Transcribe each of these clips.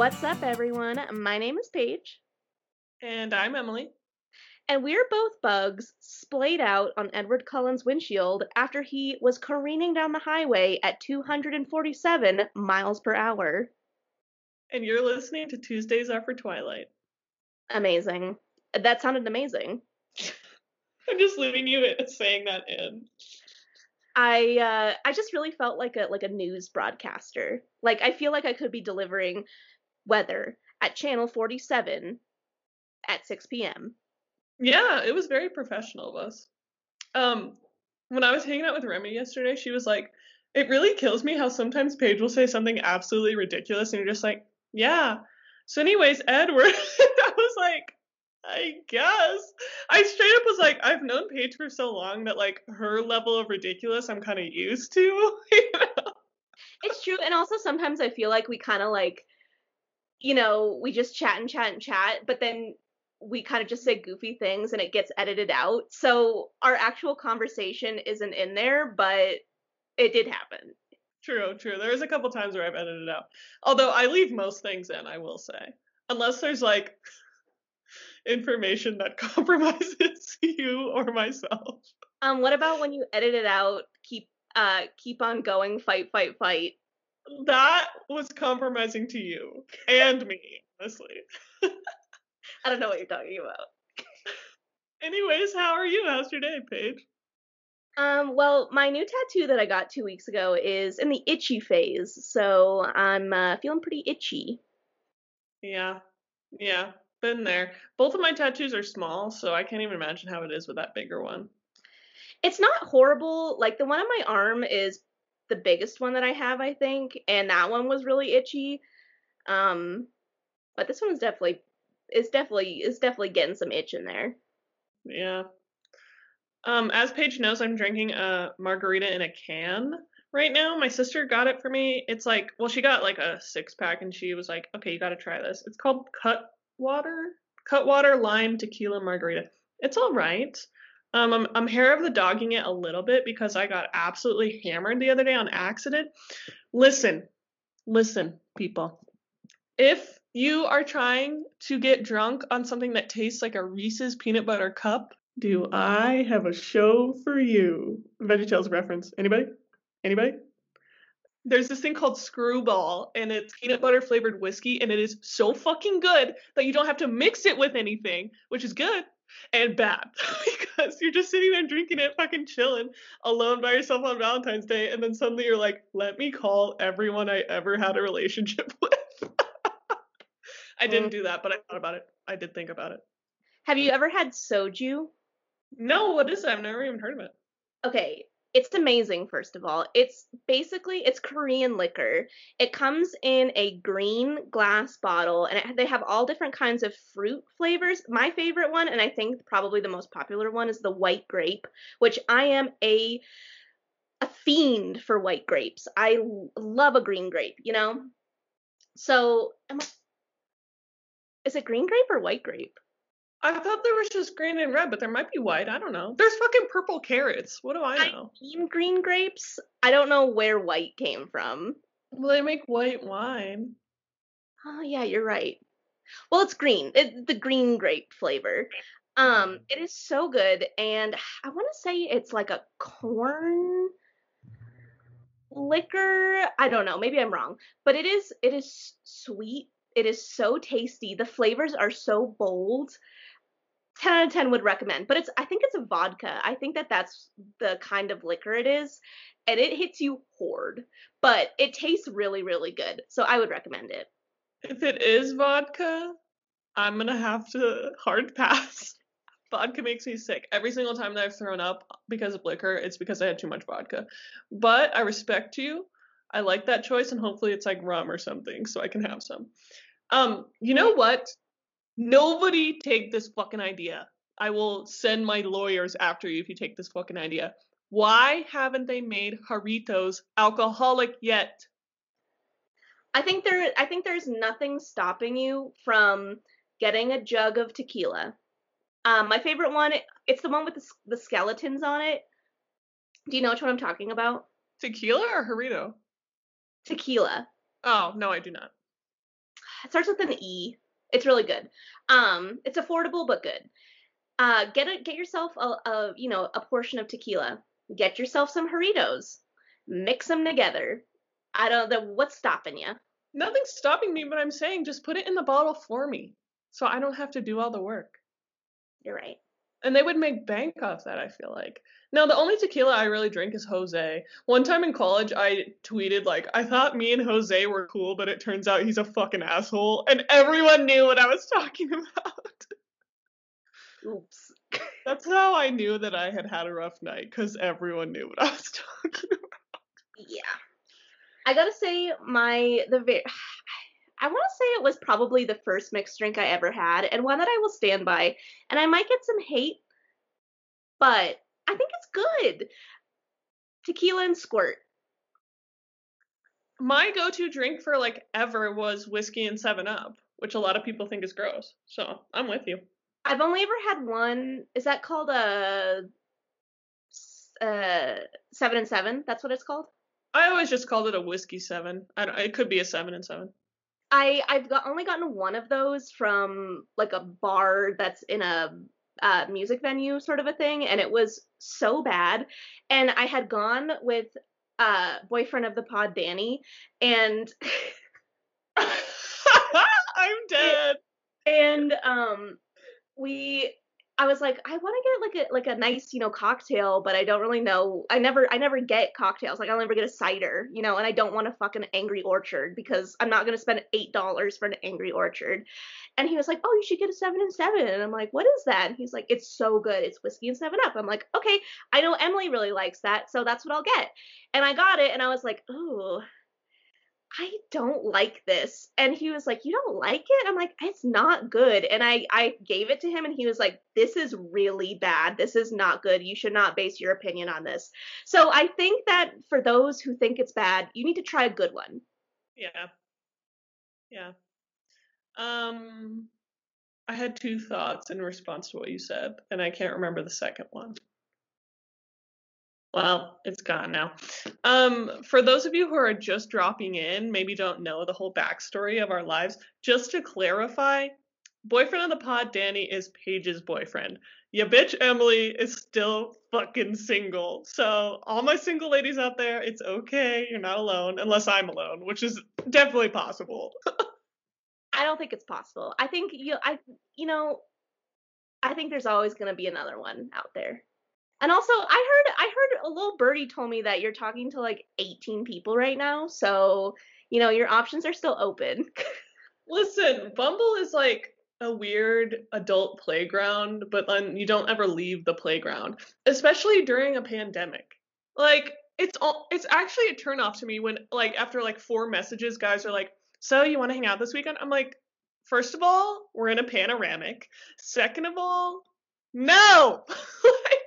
What's up, everyone? My name is Paige, And I'm Emily. and we're both bugs splayed out on Edward Cullen's windshield after he was careening down the highway at 247 miles per hour. And you're listening to Tuesdays Are for Twilight. Amazing. That sounded amazing. I'm just leaving you saying that in. I uh, I just really felt like a like a news broadcaster. Like I feel like I could be delivering weather at channel 47 at 6 p.m. Yeah, it was very professional of us. Um, when I was hanging out with Remy yesterday, she was like, "It really kills me how sometimes Paige will say something absolutely ridiculous, and you're just like, yeah." So, anyways, Edward, I was like, I guess. I straight up was like, I've known Paige for so long that like her level of ridiculous, I'm kind of used to. you know? It's true, and also sometimes I feel like we kind of like, you know, we just chat and chat and chat, but then we kind of just say goofy things and it gets edited out. So our actual conversation isn't in there, but it did happen. True, true. There is a couple times where I've edited it out. Although I leave most things in, I will say. Unless there's like information that compromises you or myself. Um, what about when you edit it out? Keep uh keep on going, fight, fight, fight. That was compromising to you and me, honestly. I don't know what you're talking about. Anyways, how are you? How's your day, Paige? Um, well, my new tattoo that I got two weeks ago is in the itchy phase, so I'm uh, feeling pretty itchy. Yeah. Yeah. Been there. Both of my tattoos are small, so I can't even imagine how it is with that bigger one. It's not horrible. Like the one on my arm is the biggest one that I have, I think, and that one was really itchy. Um, but this one is definitely is definitely is definitely getting some itch in there. Yeah. Um, as Paige knows, I'm drinking a margarita in a can right now. My sister got it for me. It's like, well, she got like a six pack and she was like, okay, you got to try this. It's called Cut Water, Cutwater Lime Tequila Margarita. It's all right. Um, I'm, I'm hair of the dogging it a little bit because I got absolutely hammered the other day on accident. Listen, listen, people. If you are trying to get drunk on something that tastes like a Reese's peanut butter cup, do I have a show for you? VeggieTales reference. Anybody? Anybody? There's this thing called Screwball, and it's peanut butter flavored whiskey, and it is so fucking good that you don't have to mix it with anything, which is good and bad because you're just sitting there drinking it, fucking chilling alone by yourself on Valentine's Day, and then suddenly you're like, let me call everyone I ever had a relationship with. I didn't mm. do that, but I thought about it. I did think about it. Have you ever had soju? No, what is that? I've never even heard of it. Okay, it's amazing first of all. It's basically it's Korean liquor. It comes in a green glass bottle and it, they have all different kinds of fruit flavors. My favorite one and I think probably the most popular one is the white grape, which I am a a fiend for white grapes. i love a green grape, you know? So, I, is it green grape or white grape? I thought there was just green and red, but there might be white. I don't know. There's fucking purple carrots. What do I know? I mean green grapes. I don't know where white came from. Well, they make white wine. Oh yeah, you're right. Well, it's green. It's the green grape flavor. Um, it is so good, and I want to say it's like a corn liquor. I don't know. Maybe I'm wrong, but it is. It is sweet. It is so tasty. The flavors are so bold. 10 out of 10 would recommend but it's i think it's a vodka i think that that's the kind of liquor it is and it hits you hard but it tastes really really good so i would recommend it If it is vodka, I'm gonna have to hard pass. Vodka makes me sick. Every single time that I've thrown up because of liquor, it's because I had too much vodka. But I respect you. I like that choice, and hopefully it's like rum or something, so I can have some. Um, you know what? Nobody take this fucking idea. I will send my lawyers after you if you take this fucking idea. Why haven't they made Jarritos alcoholic yet? i think there i think there's nothing stopping you from getting a jug of tequila um my favorite one it's the one with the, the skeletons on it do you know which one i'm talking about Tequila or Jarrito? tequila Oh, no, I do not. it starts with an E. It's really good. Um, it's affordable but good. Uh, get a get yourself a, a you know a portion of tequila. Get yourself some Jarritos. Mix them together. I don't know what's stopping you. Nothing's stopping me, but I'm saying just put it in the bottle for me, so I don't have to do all the work. You're right. And they would make bank off that, I feel like. Now, the only tequila I really drink is Jose. One time in college, I tweeted, like, I thought me and Jose were cool, but it turns out he's a fucking asshole. And everyone knew what I was talking about. Oops. That's how I knew that I had had a rough night, because everyone knew what I was talking about. Yeah. I gotta say, my, the very, I want to say it was probably the first mixed drink I ever had, and one that I will stand by. And I might get some hate, but I think it's good. Tequila and squirt. My go to drink for like ever was whiskey and 7 Up, which a lot of people think is gross. So I'm with you. I've only ever had one. Is that called a uh, seven and seven? That's what it's called. I always just called it a whiskey seven. I don't, it could be a seven and seven. I I've got only gotten one of those from like a bar that's in a uh, music venue sort of a thing, and it was so bad. And I had gone with uh boyfriend of the pod, Danny, and I'm dead. And um we I was like, I want to get like a like a nice, you know, cocktail, but I don't really know. I never I never get cocktails. Like I'll never get a cider, you know, and I don't want a fucking Angry Orchard because I'm not gonna spend eight dollars for an Angry Orchard. And he was like, Oh, you should get a seven and seven. And I'm like, What is that? And he's like, It's so good. It's whiskey and seven up. I'm like, Okay, I know Emily really likes that, so that's what I'll get. And I got it, and I was like, Oh, I don't like this. And he was like, You don't like it? I'm like, It's not good. And I, I gave it to him, and he was like, This is really bad. This is not good. You should not base your opinion on this. So I think that for those who think it's bad, you need to try a good one. Yeah. Yeah. Um, I had two thoughts in response to what you said, and I can't remember the second one. Well, it's gone now. Um, for those of you who are just dropping in, maybe don't know the whole backstory of our lives, just to clarify, boyfriend of the pod, Danny, is Paige's boyfriend. Yeah, bitch Emily is still fucking single. So, all my single ladies out there, it's okay. You're not alone, unless I'm alone, which is definitely possible. I don't think it's possible. I think you, I, you know, I think there's always going to be another one out there. And also, I heard I heard a little birdie told me that you're talking to like 18 people right now, so you know your options are still open. Listen, Bumble is like a weird adult playground, but then you don't ever leave the playground, especially during a pandemic. Like it's all it's actually a turnoff to me when like after like four messages, guys are like, "So you want to hang out this weekend?" I'm like, first of all, we're in a panoramic. Second of all, no. like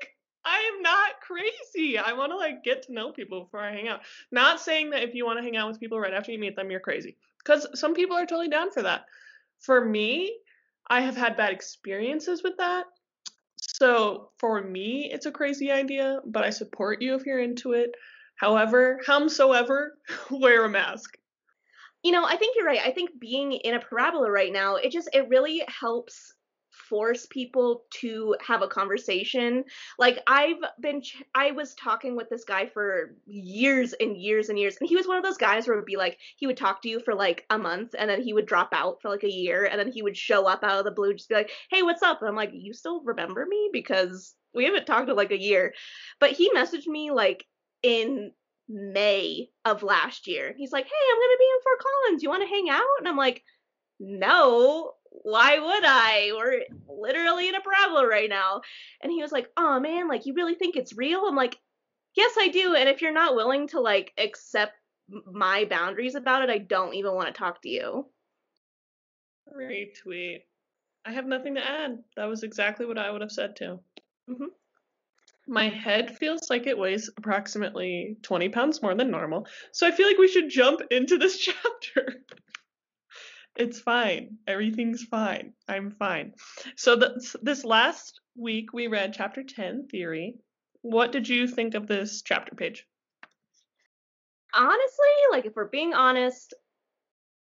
I am not crazy. I want to like get to know people before I hang out. Not saying that if you want to hang out with people right after you meet them, you're crazy. Because some people are totally down for that. For me, I have had bad experiences with that. So for me, it's a crazy idea, but I support you if you're into it. However, howsoever, wear a mask. You know, I think you're right. I think being in a parabola right now, it just it really helps force people to have a conversation. Like I've been ch- I was talking with this guy for years and years and years and he was one of those guys where it would be like he would talk to you for like a month and then he would drop out for like a year and then he would show up out of the blue just be like, "Hey, what's up?" And I'm like, "You still remember me because we haven't talked in like a year." But he messaged me like in May of last year. He's like, "Hey, I'm going to be in Fort Collins. You want to hang out?" And I'm like, "No, why would I? We're literally in a parabola right now. And he was like, oh man, like you really think it's real? I'm like, yes, I do. And if you're not willing to like accept my boundaries about it, I don't even want to talk to you. Retweet. I have nothing to add. That was exactly what I would have said too. Mm-hmm. My head feels like it weighs approximately 20 pounds more than normal. So I feel like we should jump into this chapter. It's fine. Everything's fine. I'm fine. So this this last week we read chapter 10, theory. What did you think of this chapter Paige? Honestly, like if we're being honest,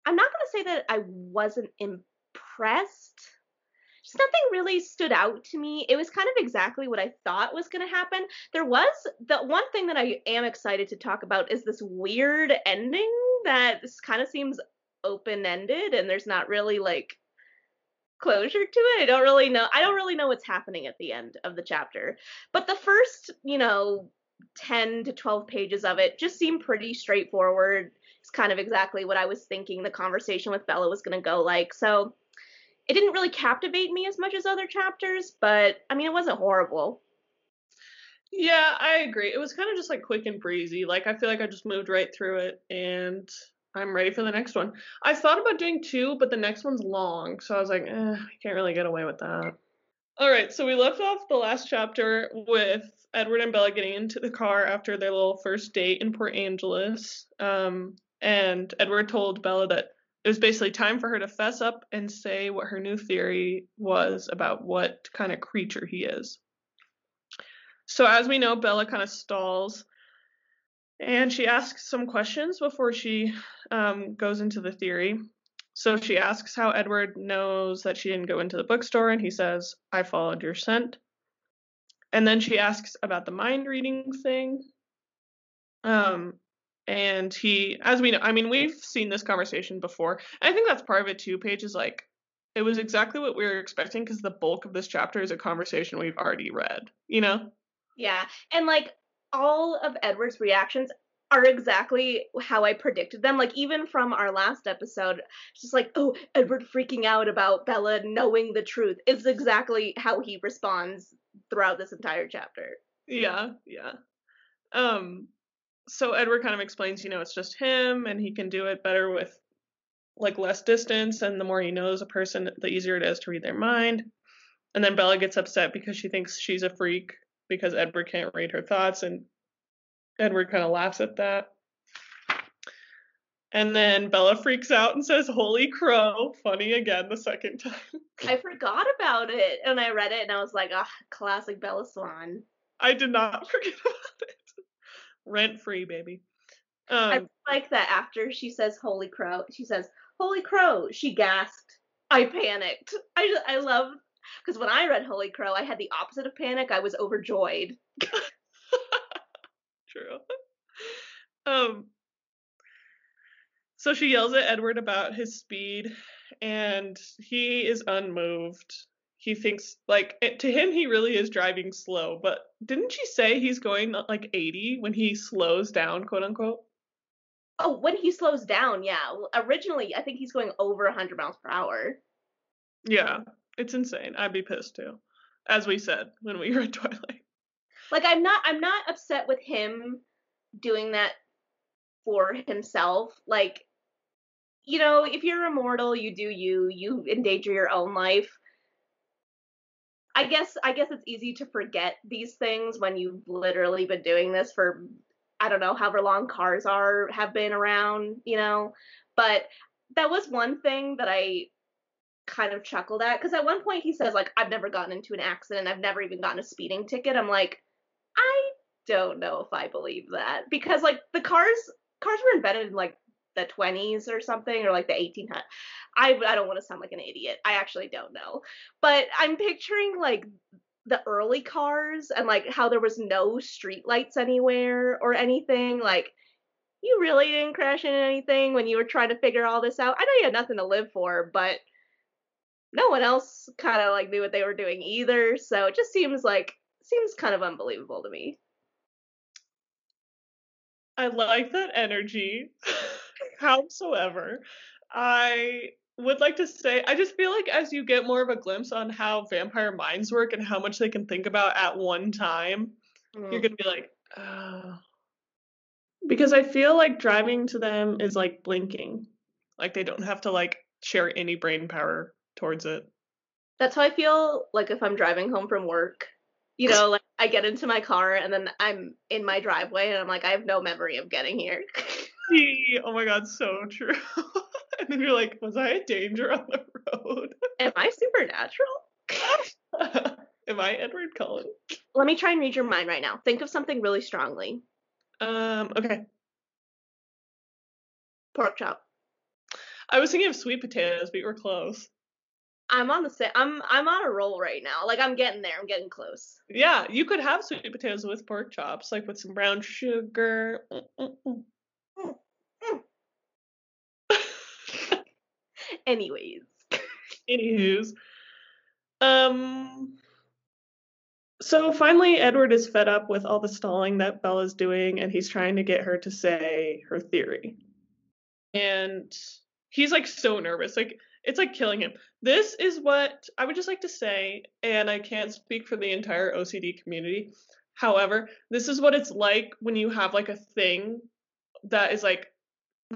I'm not gonna say that I wasn't impressed. Just nothing really stood out to me. It was kind of exactly what I thought was gonna happen. There was the one thing that I am excited to talk about is this weird ending that kind of seems open ended and there's not really like closure to it. I don't really know. I don't really know what's happening at the end of the chapter. But the first, you know, 10 to 12 pages of it just seem pretty straightforward. It's kind of exactly what I was thinking the conversation with Bella was going to go like. So it didn't really captivate me as much as other chapters, but I mean, it wasn't horrible. Yeah, I agree. It was kind of just like quick and breezy. Like I feel like I just moved right through it and I'm ready for the next one. I thought about doing two, but the next one's long, so I was like, eh, I can't really get away with that. All right, so we left off the last chapter with Edward and Bella getting into the car after their little first date in Port Angeles. Um, and Edward told Bella that it was basically time for her to fess up and say what her new theory was about what kind of creature he is. So, as we know, Bella kind of stalls and she asks some questions before she um, goes into the theory. So she asks how Edward knows that she didn't go into the bookstore, and he says, I followed your scent. And then she asks about the mind reading thing. Um, and he, as we know, I mean, we've seen this conversation before. I think that's part of it too. Paige is like, it was exactly what we were expecting because the bulk of this chapter is a conversation we've already read, you know? Yeah. And like, all of Edward's reactions are exactly how I predicted them. Like even from our last episode, just like, oh, Edward freaking out about Bella knowing the truth is exactly how he responds throughout this entire chapter. Yeah, yeah. Um so Edward kind of explains, you know, it's just him and he can do it better with like less distance and the more he knows a person, the easier it is to read their mind. And then Bella gets upset because she thinks she's a freak because Edward can't read her thoughts, and Edward kind of laughs at that. And then Bella freaks out and says, Holy crow. Funny again the second time. I forgot about it. And I read it and I was like, ah, oh, classic Bella Swan. I did not forget about it. Rent free, baby. Um, I like that after she says Holy crow, she says, Holy crow. She gasped. I panicked. I, I love because when I read Holy Crow, I had the opposite of panic. I was overjoyed. True. Um. So she yells at Edward about his speed, and he is unmoved. He thinks like to him he really is driving slow, but didn't she say he's going like 80 when he slows down, quote unquote? Oh, when he slows down, yeah. Originally, I think he's going over 100 miles per hour. Yeah. It's insane. I'd be pissed too. As we said when we read Twilight. Like I'm not I'm not upset with him doing that for himself. Like you know, if you're immortal, you do you, you endanger your own life. I guess I guess it's easy to forget these things when you've literally been doing this for I don't know however long cars are have been around, you know. But that was one thing that I kind of chuckled at because at one point he says like I've never gotten into an accident, I've never even gotten a speeding ticket. I'm like, I don't know if I believe that because like the cars cars were invented in like the 20s or something or like the 1800s. I I don't want to sound like an idiot. I actually don't know. But I'm picturing like the early cars and like how there was no street lights anywhere or anything like you really didn't crash into anything when you were trying to figure all this out. I know you had nothing to live for, but no one else kind of like knew what they were doing either. So it just seems like seems kind of unbelievable to me. I like that energy. Howsoever, I would like to say I just feel like as you get more of a glimpse on how vampire minds work and how much they can think about at one time, mm. you're gonna be like, oh. Because I feel like driving to them is like blinking. Like they don't have to like share any brain power towards it. That's how I feel like if I'm driving home from work. You know, like I get into my car and then I'm in my driveway and I'm like, I have no memory of getting here. oh my god, so true. and then you're like, was I a danger on the road? Am I supernatural? Am I Edward Cullen? Let me try and read your mind right now. Think of something really strongly. Um, okay. Pork chop. I was thinking of sweet potatoes, but you were close. I'm on the sa- I'm I'm on a roll right now. Like I'm getting there. I'm getting close. Yeah, you could have sweet potatoes with pork chops, like with some brown sugar. Mm-mm-mm. Anyways, Anywho's. Um so finally Edward is fed up with all the stalling that Bella's doing and he's trying to get her to say her theory. And he's like so nervous. Like it's like killing him. This is what I would just like to say and I can't speak for the entire OCD community. However, this is what it's like when you have like a thing that is like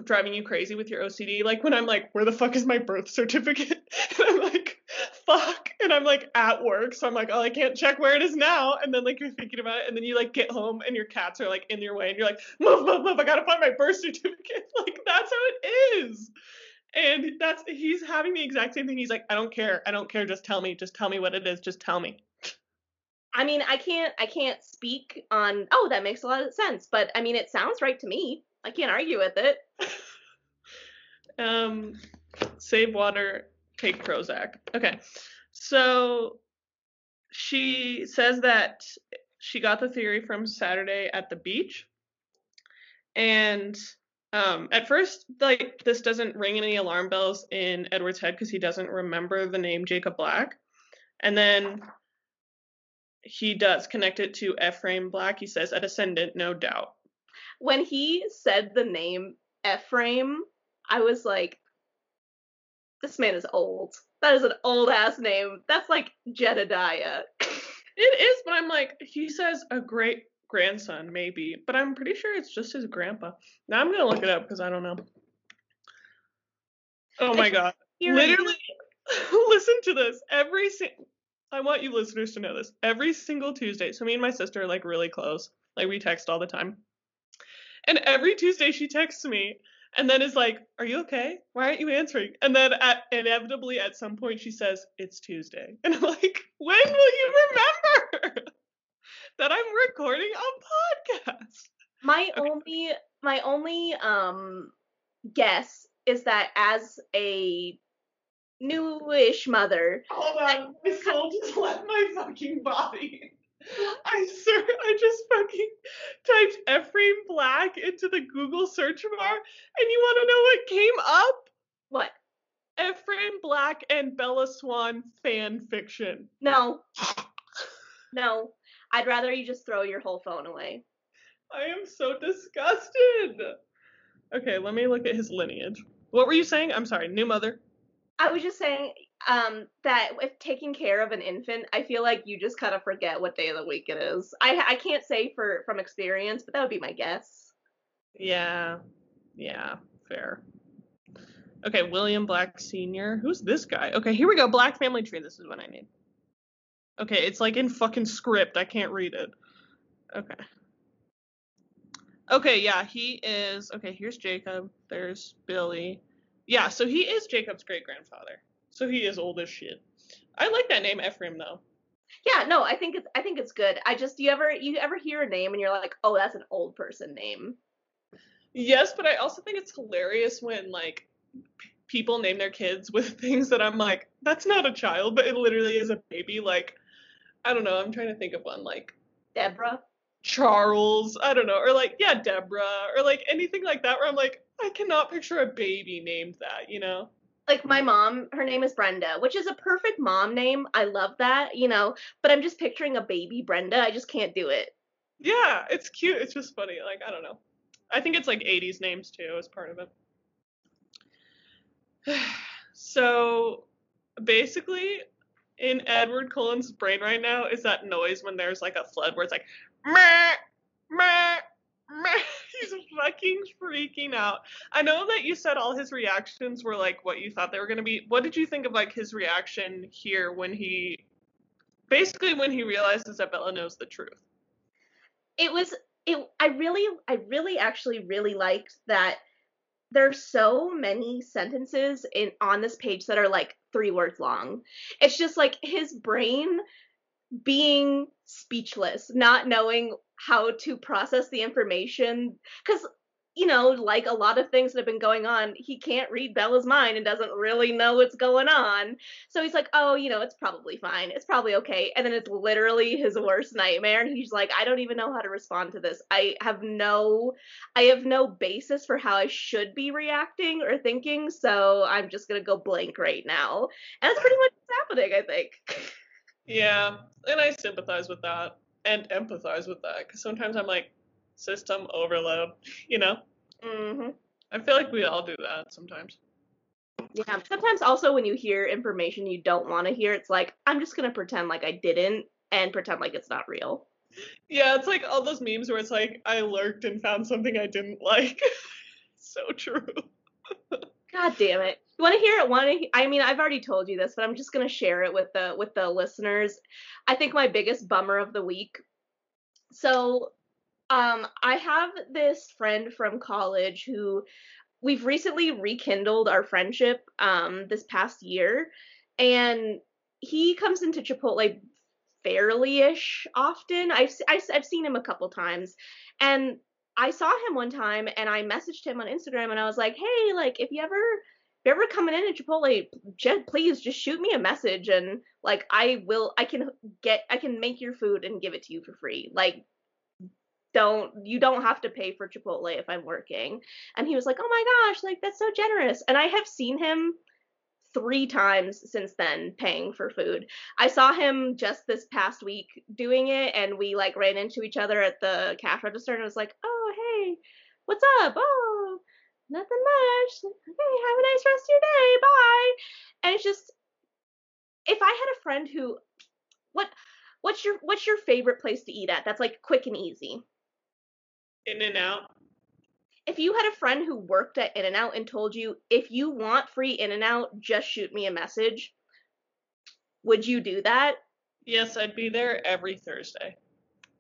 driving you crazy with your OCD. Like when I'm like, where the fuck is my birth certificate? And I'm like, fuck. And I'm like at work. So I'm like, oh, I can't check where it is now. And then like you're thinking about it. And then you like get home and your cats are like in your way. And you're like, move, move, move. I gotta find my birth certificate. Like that's how it is. And that's, he's having the exact same thing. He's like, I don't care. I don't care. Just tell me. Just tell me what it is. Just tell me. I mean, I can't I can't speak on. Oh, that makes a lot of sense. But I mean, it sounds right to me. I can't argue with it. um, save water, take Prozac. Okay, so she says that she got the theory from Saturday at the beach, and um, at first, like this doesn't ring any alarm bells in Edward's head because he doesn't remember the name Jacob Black, and then he does connect it to Ephraim Black. He says a descendant, no doubt. When he said the name Ephraim, I was like, this man is old. That is an old ass name. That's like Jedediah. It is, but I'm like, he says a great grandson, maybe, but I'm pretty sure it's just his grandpa. Now I'm gonna look it up because I don't know. Oh my god. Literally, listen to this. Every si- I want you listeners to know this. Every single Tuesday, so me and my sister are like really close. Like we text all the time. And every Tuesday she texts me and then is like, "Are you okay? Why aren't you answering?" And then at inevitably at some point she says, "It's Tuesday." And I'm like, "When will you remember that I'm recording a podcast?" My Okay. only my only um guess is that as a newish mother, Hold on, my soul just left my fucking body. I swear, I just fucking typed Ephraim Black into the Google search bar, and you want to know what came up? what? Ephraim Black and Bella Swan fan fiction. No. No. I'd rather you just throw your whole phone away. I am so disgusted. Okay, let me look at his lineage. What were you saying? I'm sorry, new mother. I was just saying um that if taking care of an infant, I feel like you just kind of forget what day of the week it is. I I can't say for from experience, but that would be my guess. Yeah, yeah, fair. Okay, William Black Sr. Who's this guy? Okay, here we go. Black family tree. This is what I need. Okay, it's like in fucking script. I can't read it. Okay. Okay, yeah, he is. Okay, here's Jacob. There's Billy. Yeah, so he is Jacob's great grandfather. So he is old as shit. I like that name Ephraim though. Yeah, no, I think it's I think it's good. I just do you ever you ever hear a name and you're like, "Oh, that's an old person name." Yes, but I also think it's hilarious when like p- people name their kids with things that I'm like, that's not a child, but it literally is a baby. Like, I don't know. I'm trying to think of one like Deborah. Charles. I don't know, or like yeah, Deborah, or like anything like that. Where I'm like, I cannot picture a baby named that. You know? Like my mom, her name is Brenda, which is a perfect mom name. I love that, you know, but I'm just picturing a baby Brenda. I just can't do it. Yeah, it's cute. It's just funny. Like I don't know. I think it's like 80s names too as part of it. so basically, in Edward Cullen's brain right now is that noise when there's like a flood where it's like meh, meh. He's fucking freaking out. I know that you said all his reactions were like what you thought they were gonna be. What did you think of like his reaction here when he basically when he realizes that Bella knows the truth? It was it I really I really actually really liked that there's so many sentences in on this page that are like 3 words long. It's just like his brain being speechless, not knowing how to process the information cuz you know, like a lot of things that have been going on, he can't read Bella's mind and doesn't really know what's going on. So he's like, oh, you know, it's probably fine. It's probably okay. And then it's literally his worst nightmare. And he's like, I don't even know how to respond to this. I have no, I have no basis for how I should be reacting or thinking. So I'm just going to go blank right now. And that's pretty much what's happening, I think. Yeah. And I sympathize with that and empathize with that because sometimes I'm like, system overload, you know? hmm I feel like we all do that sometimes. Yeah. Sometimes also when you hear information you don't want to hear, it's like, I'm just going to pretend like I didn't and pretend like it's not real. Yeah, it's like all those memes where it's like, I lurked and found something I didn't like. so true. God damn it. You want to hear it? Want to? I mean, I've already told you this, but I'm just gonna share it with the with the listeners. I think my biggest bummer of the week. So, um, I have this friend from college who we've recently rekindled our friendship um this past year, and he comes into Chipotle fairly ish often. I've, I've seen him a couple times, and I saw him one time and I messaged him on Instagram and I was like, hey, like if you ever if you're ever coming in at Chipotle, just, please just shoot me a message and like I will I can get I can make your food and give it to you for free. Like don't you don't have to pay for Chipotle if I'm working. And he was like, "Oh my gosh, like that's so generous." And I have seen him three times since then paying for food. I saw him just this past week doing it and we like ran into each other at the cash register and I was like, "Oh, hey. What's up?" "Oh, nothing much. Okay, have a nice rest of your day. Bye." And it's just if I had a friend who what what's your what's your favorite place to eat at? That's like quick and easy. In and out. If you had a friend who worked at In and Out and told you, if you want free In and Out, just shoot me a message, would you do that? Yes, I'd be there every Thursday.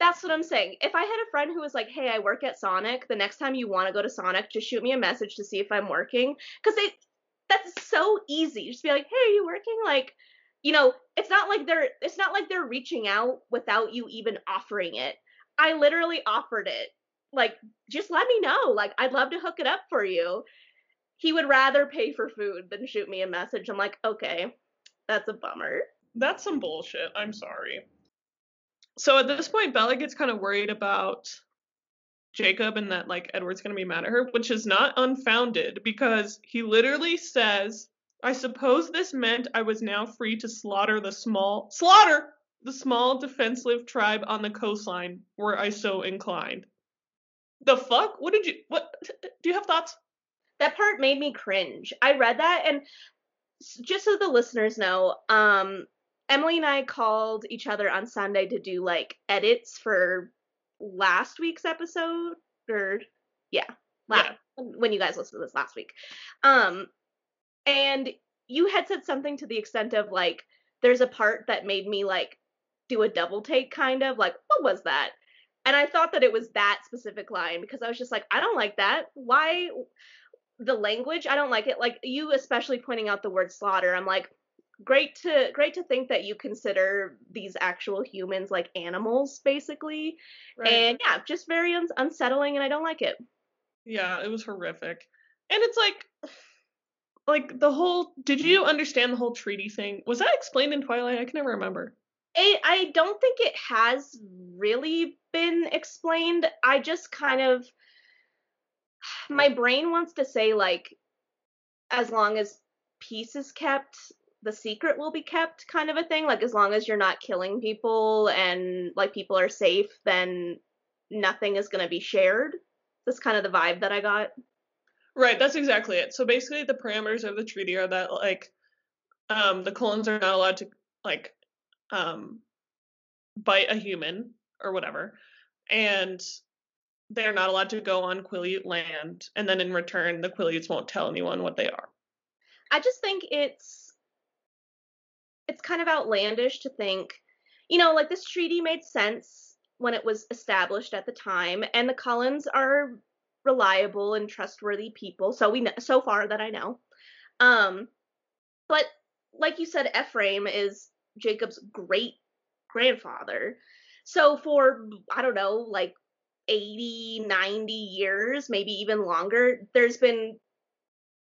That's what I'm saying. If I had a friend who was like, "Hey, I work at Sonic. The next time you want to go to Sonic, just shoot me a message to see if I'm working." Cuz they that's so easy. Just be like, "Hey, are you working?" Like, you know, it's not like they're it's not like they're reaching out without you even offering it. I literally offered it. Like, just let me know. Like, I'd love to hook it up for you. He would rather pay for food than shoot me a message. I'm like, "Okay, that's a bummer." That's some bullshit. I'm sorry. So at this point, Bella gets kind of worried about Jacob and that like Edward's gonna be mad at her, which is not unfounded because he literally says, I suppose this meant I was now free to slaughter the small slaughter the small defensive tribe on the coastline were I so inclined. The fuck? What did you what do you have thoughts? that part made me cringe. I read that and just so the listeners know, um Emily and I called each other on Sunday to do like edits for last week's episode or yeah, la- Yeah. when you guys listened to this last week. Um and you had said something to the extent of like there's a part that made me like do a double take kind of like what was that? And I thought that it was that specific line because I was just like I don't like that. Why the language i don't like it like you especially pointing out the word slaughter i'm like great to great to think that you consider these actual humans like animals basically and yeah just very un- unsettling and i don't like it Yeah, it was horrific. And it's like like the whole did you understand the whole treaty thing? Was that explained in Twilight? I can never remember. I, I don't think it has really been explained i just kind of my brain wants to say like as long as peace is kept the secret will be kept kind of a thing. Like as long as you're not killing people and like people are safe then nothing is going to be shared. That's kind of the vibe that i got. Right, that's exactly it. So basically the parameters of the treaty are that like um the Cullens are not allowed to like um bite a human or whatever. And they're not allowed to go on Quileute land, and then in return the Quileutes won't tell anyone what they are. i just think it's it's kind of outlandish to think you know like this treaty made sense when it was established at the time and the Cullens are reliable and trustworthy people so we know so far that i know um but like you said ephraim is jacob's great grandfather so for i don't know like 80, 90 years, maybe even longer, there's been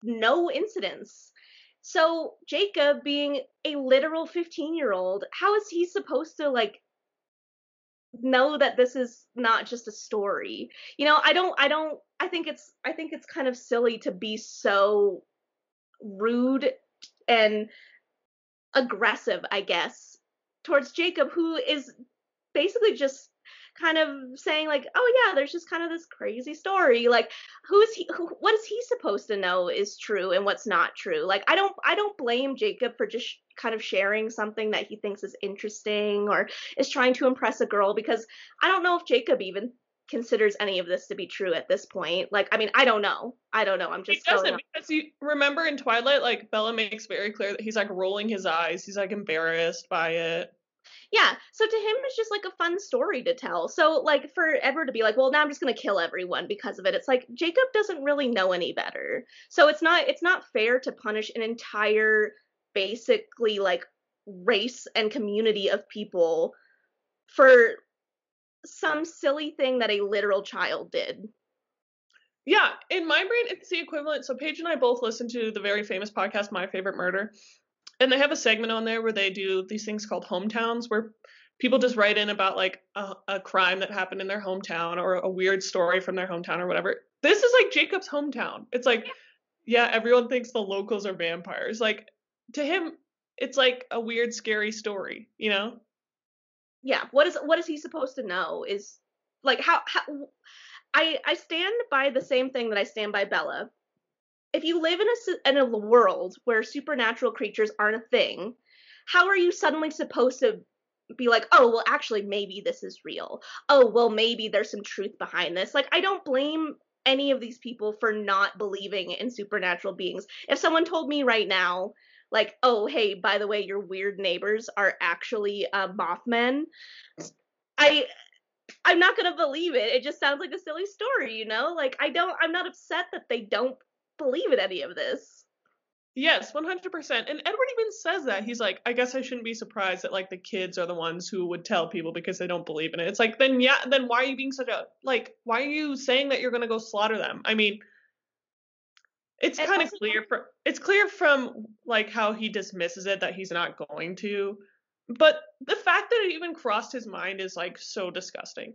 no incidents. So Jacob being a literal 15 year old, how is he supposed to like know that this is not just a story? You know, I don't I don't I think it's I think it's kind of silly to be so rude and aggressive, I guess, towards Jacob who is basically just kind of saying like oh yeah there's just kind of this crazy story. Like who is he who, what is he supposed to know is true and what's not true? Like i don't i don't blame jacob for just kind of sharing something that he thinks is interesting or is trying to impress a girl because i don't know if jacob even considers any of this to be true at this point. Like i mean i don't know. I don't know. I'm just he doesn't because you remember in twilight like bella makes very clear that he's like rolling his eyes. He's like embarrassed by it yeah so to him it's just like a fun story to tell. So like for edward to be like well now i'm just going to kill everyone because of it it's like jacob doesn't really know any better. So it's not it's not fair to punish an entire basically like race and community of people for some silly thing that a literal child did. Yeah, in my brain, it's the equivalent. So Paige and I both listened to the very famous podcast, My Favorite Murder, and they have a segment on there where they do these things called hometowns where people just write in about like a, a, crime that happened in their hometown or a weird story from their hometown or whatever. This is like Jacob's hometown. It's like, yeah, everyone thinks the locals are vampires. Like to him, it's like a weird, scary story, you know? Yeah. What is what is he supposed to know? Is like how how I I stand by the same thing that I stand by Bella if you live in a in a world where supernatural creatures aren't a thing, how are you suddenly supposed to be like, oh, well, actually, maybe this is real. Oh, well, maybe there's some truth behind this. Like, I don't blame any of these people for not believing in supernatural beings. If someone told me right now, like, oh, hey, by the way, your weird neighbors are actually uh, Mothmen, I. I'm not gonna believe it. It just sounds like a silly story, you know? Like I don't I'm not upset that they don't believe in any of this. Yes, 100%. And Edward even says that. He's like, I guess I shouldn't be surprised that like the kids are the ones who would tell people because they don't believe in it. It's like, then yeah, then why are you being such a like why are you saying that you're going to go slaughter them? I mean, it's kind of clear from it's clear from like how he dismisses it that he's not going to. But the fact that it even crossed his mind is like so disgusting.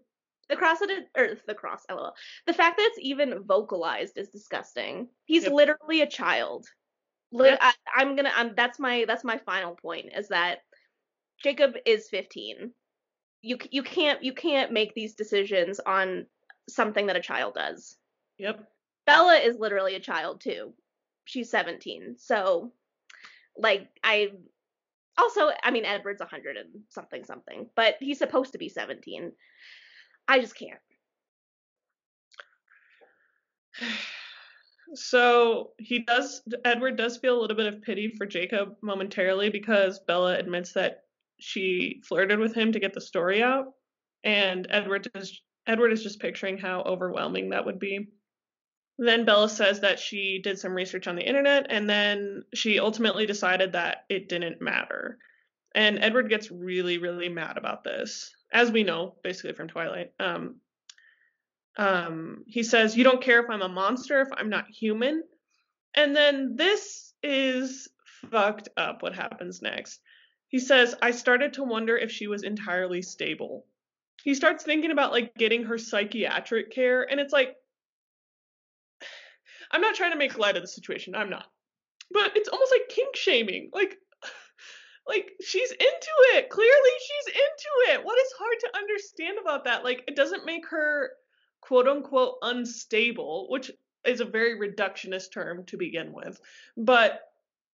The cross or the cross, lol. The fact that it's even vocalized is disgusting. He's yep. literally a child. Yep. I, I'm gonna. I'm, that's my. That's my final point. Is that Jacob is 15. You you can't you can't make these decisions on something that a child does. Yep. Bella is literally a child too. She's 17. So, like, I also, I mean, Edward's 100 and something something, but he's supposed to be 17. I just can't. So he does, Edward does feel a little bit of pity for Jacob momentarily because Bella admits that she flirted with him to get the story out. And Edward is, Edward is just picturing how overwhelming that would be. Then Bella says that she did some research on the internet and then she ultimately decided that it didn't matter. And Edward gets really, really mad about this as we know, basically from Twilight. Um, um, he says, You don't care if I'm a monster, if I'm not human. And then this is fucked up what happens next. He says, I started to wonder if she was entirely stable. He starts thinking about like getting her psychiatric care, and it's like, I'm not trying to make light of the situation, I'm not. But it's almost like kink shaming. Like, like she's into it. Clearly she's into it. What is hard to understand about that? Like it doesn't make her quote unquote unstable, which is a very reductionist term to begin with. But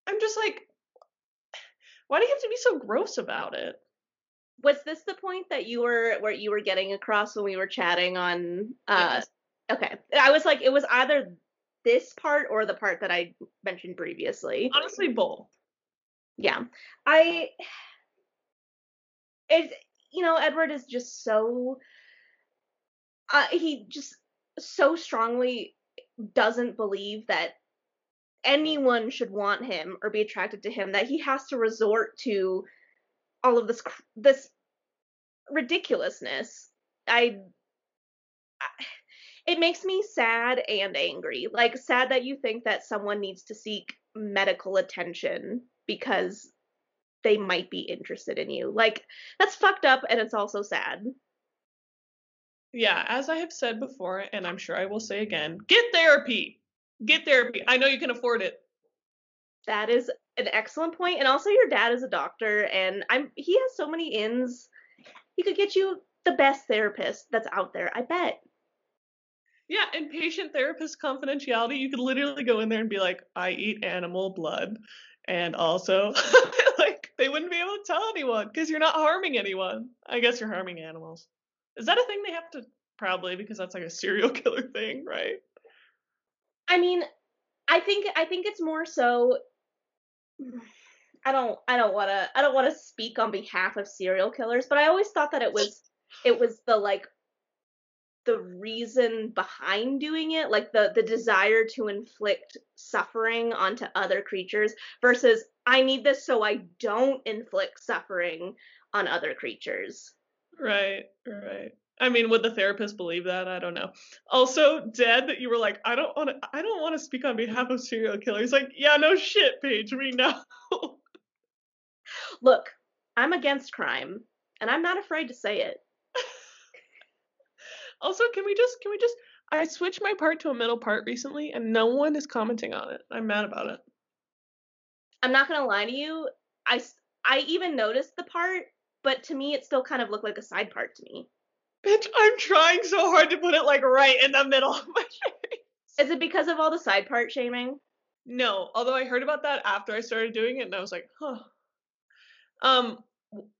I'm just like why do you have to be so gross about it? Was this the point that you were where you were getting across when we were chatting on uh yes. okay. I was like it was either this part or the part that I mentioned previously. Honestly both yeah. I it you know edward is just so uh, he just so strongly doesn't believe that anyone should want him or be attracted to him that he has to resort to all of this this ridiculousness. I it makes me sad and angry. Like sad that you think that someone needs to seek medical attention because they might be interested in you. Like that's fucked up and it's also sad. Yeah, as I have said before and I'm sure I will say again, get therapy. Get therapy. I know you can afford it. That is an excellent point. and also your dad is a doctor and I'm he has so many ins. He could get you the best therapist that's out there, I bet. Yeah, and patient therapist confidentiality, you could literally go in there and be like, I eat animal blood. And also, like, they wouldn't be able to tell anyone because you're not harming anyone. I guess you're harming animals. Is that a thing they have to? Probably because that's like a serial killer thing, right? I mean, I think I think it's more so I don't I don't want to I don't want to speak on behalf of serial killers, but I always thought that it was it was the like the reason behind doing it like the the desire to inflict suffering onto other creatures versus i need this so i don't inflict suffering on other creatures. Right right. I mean would the therapist believe that? I don't know. Also dead that you were like i don't want to i don't want to speak on behalf of serial killers like yeah no shit paige we know. Look i'm against crime and i'm not afraid to say it also, can we just can we just I switched my part to a middle part recently and no one is commenting on it. I'm mad about it. I'm not going to lie to you. I I even noticed the part, but to me it still kind of looked like a side part to me. Bitch, I'm trying so hard to put it like right in the middle of my face. Is it because of all the side part shaming? No, although I heard about that after I started doing it and I was like, "Huh." Um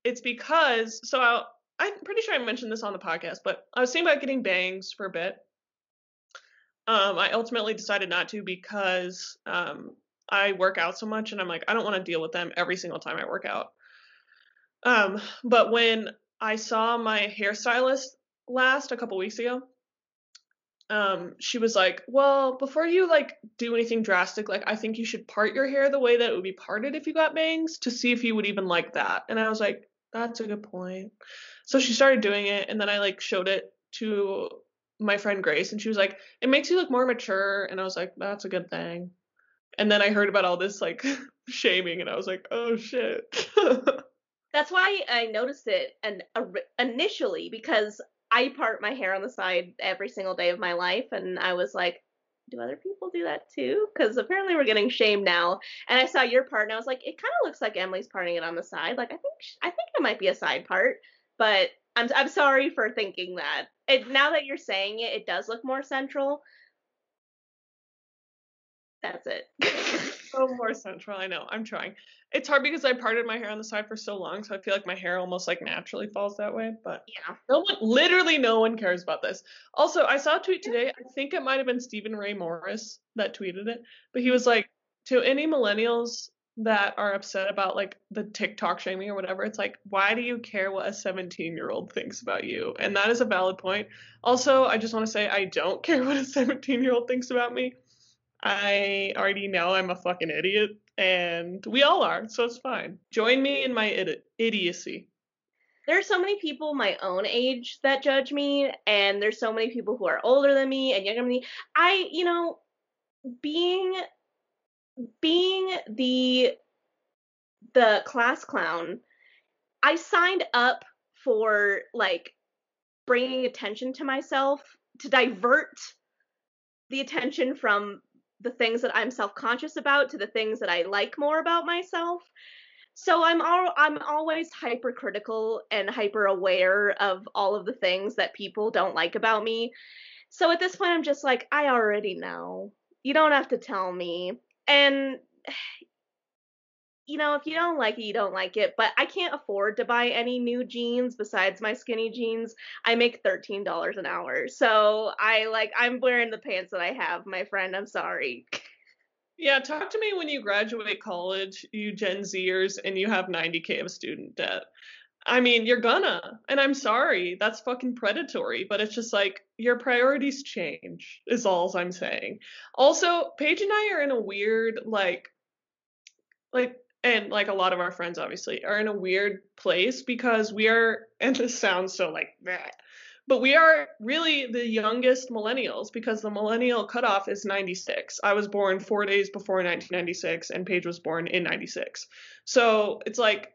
it's because so I I'm pretty sure I mentioned this on the podcast, but I was thinking about getting bangs for a bit. Um, I ultimately decided not to because um, I work out so much, and I'm like, I don't want to deal with them every single time I work out. Um, but when I saw my hairstylist last a couple weeks ago, um, she was like, "Well, before you like do anything drastic, like I think you should part your hair the way that it would be parted if you got bangs to see if you would even like that." And I was like, "That's a good point." So she started doing it, and then I like showed it to my friend Grace, and she was like, "It makes you look more mature," and I was like, "That's a good thing." And then I heard about all this like shaming, and I was like, "Oh shit." That's why I noticed it and uh, initially because I part my hair on the side every single day of my life, and I was like, do other people do that too? Because apparently we're getting shamed now. And I saw your part, and I was like, it kind of looks like Emily's parting it on the side. Like I think I think it might be a side part but I'm I'm sorry for thinking that. It, now that you're saying it, it does look more central. That's it. so more central. I know. I'm trying. It's hard because I parted my hair on the side for so long, so I feel like my hair almost like naturally falls that way. But yeah, no one, literally, no one cares about this. Also, I saw a tweet today. I think it might have been Stephen Ray Morris that tweeted it, but he was like, to any millennials that are upset about like the TikTok shaming or whatever, it's like, why do you care what a 17 year old thinks about you? And that is a valid point. Also, I just want to say I don't care what a 17 year old thinks about me. I already know I'm a fucking idiot, and we all are, so it's fine. Join me in my idi- idiocy. There are so many people my own age that judge me, and there's so many people who are older than me and younger than me. I, you know, being being the the class clown, I signed up for like bringing attention to myself to divert the attention from the things that I'm self-conscious about to the things that I like more about myself. So I'm all I'm always hypercritical and hyper aware of all of the things that people don't like about me. So at this point I'm just like I already know. You don't have to tell me and you know, if you don't like it, you don't like it. But I can't afford to buy any new jeans besides my skinny jeans. I make thirteen dollars an hour, so I like I'm wearing the pants that I have, my friend. I'm sorry. Yeah, talk to me when you graduate college, you Gen Zers, and you have 90k of student debt. I mean, you're gonna, and I'm sorry, that's fucking predatory, but it's just like your priorities change, is all I'm saying. Also, Paige and I are in a weird, like, like, and like a lot of our friends obviously are in a weird place because we are, and this sounds so like that, But we are really the youngest millennials because the millennial cutoff is 96. I was born four days before 1996, and Paige was born in 96. So it's like,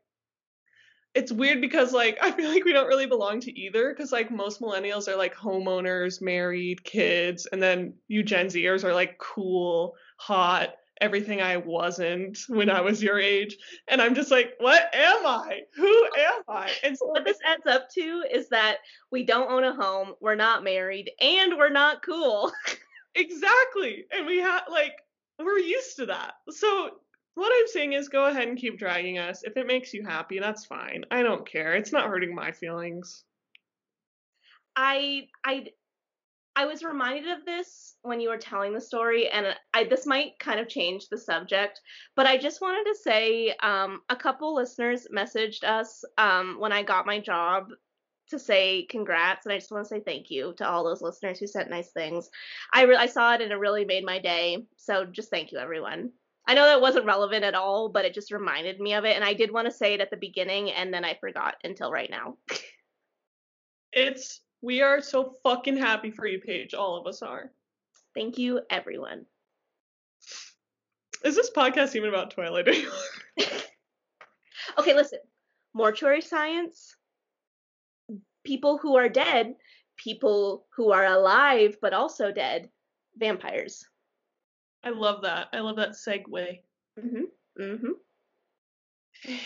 it's weird because like I feel like we don't really belong to either because like most millennials are like homeowners, married, kids, and then you Gen Zers are like cool, hot, everything I wasn't when I was your age. And I'm just like, what am I? Who am I? And so what this adds up to is that we don't own a home, we're not married, and we're not cool. exactly. And we have like we're used to that. So what I'm saying is go ahead and keep dragging us. If it makes you happy, that's fine. I don't care. It's not hurting my feelings. I I I was reminded of this when you were telling the story, and I this might kind of change the subject, but I just wanted to say um, a couple listeners messaged us um, when I got my job to say congrats, and I just want to say thank you to all those listeners who sent nice things. I re- I saw it and it really made my day, so just thank you everyone. I know that wasn't relevant at all, but it just reminded me of it, and I did want to say it at the beginning, and then I forgot until right now. it's we are so fucking happy for you, Paige. All of us are. Thank you, everyone. Is this podcast even about Twilight anymore? okay, listen. Mortuary science, people who are dead, people who are alive but also dead, vampires. I love that. I love that segue. Mhm. Mhm.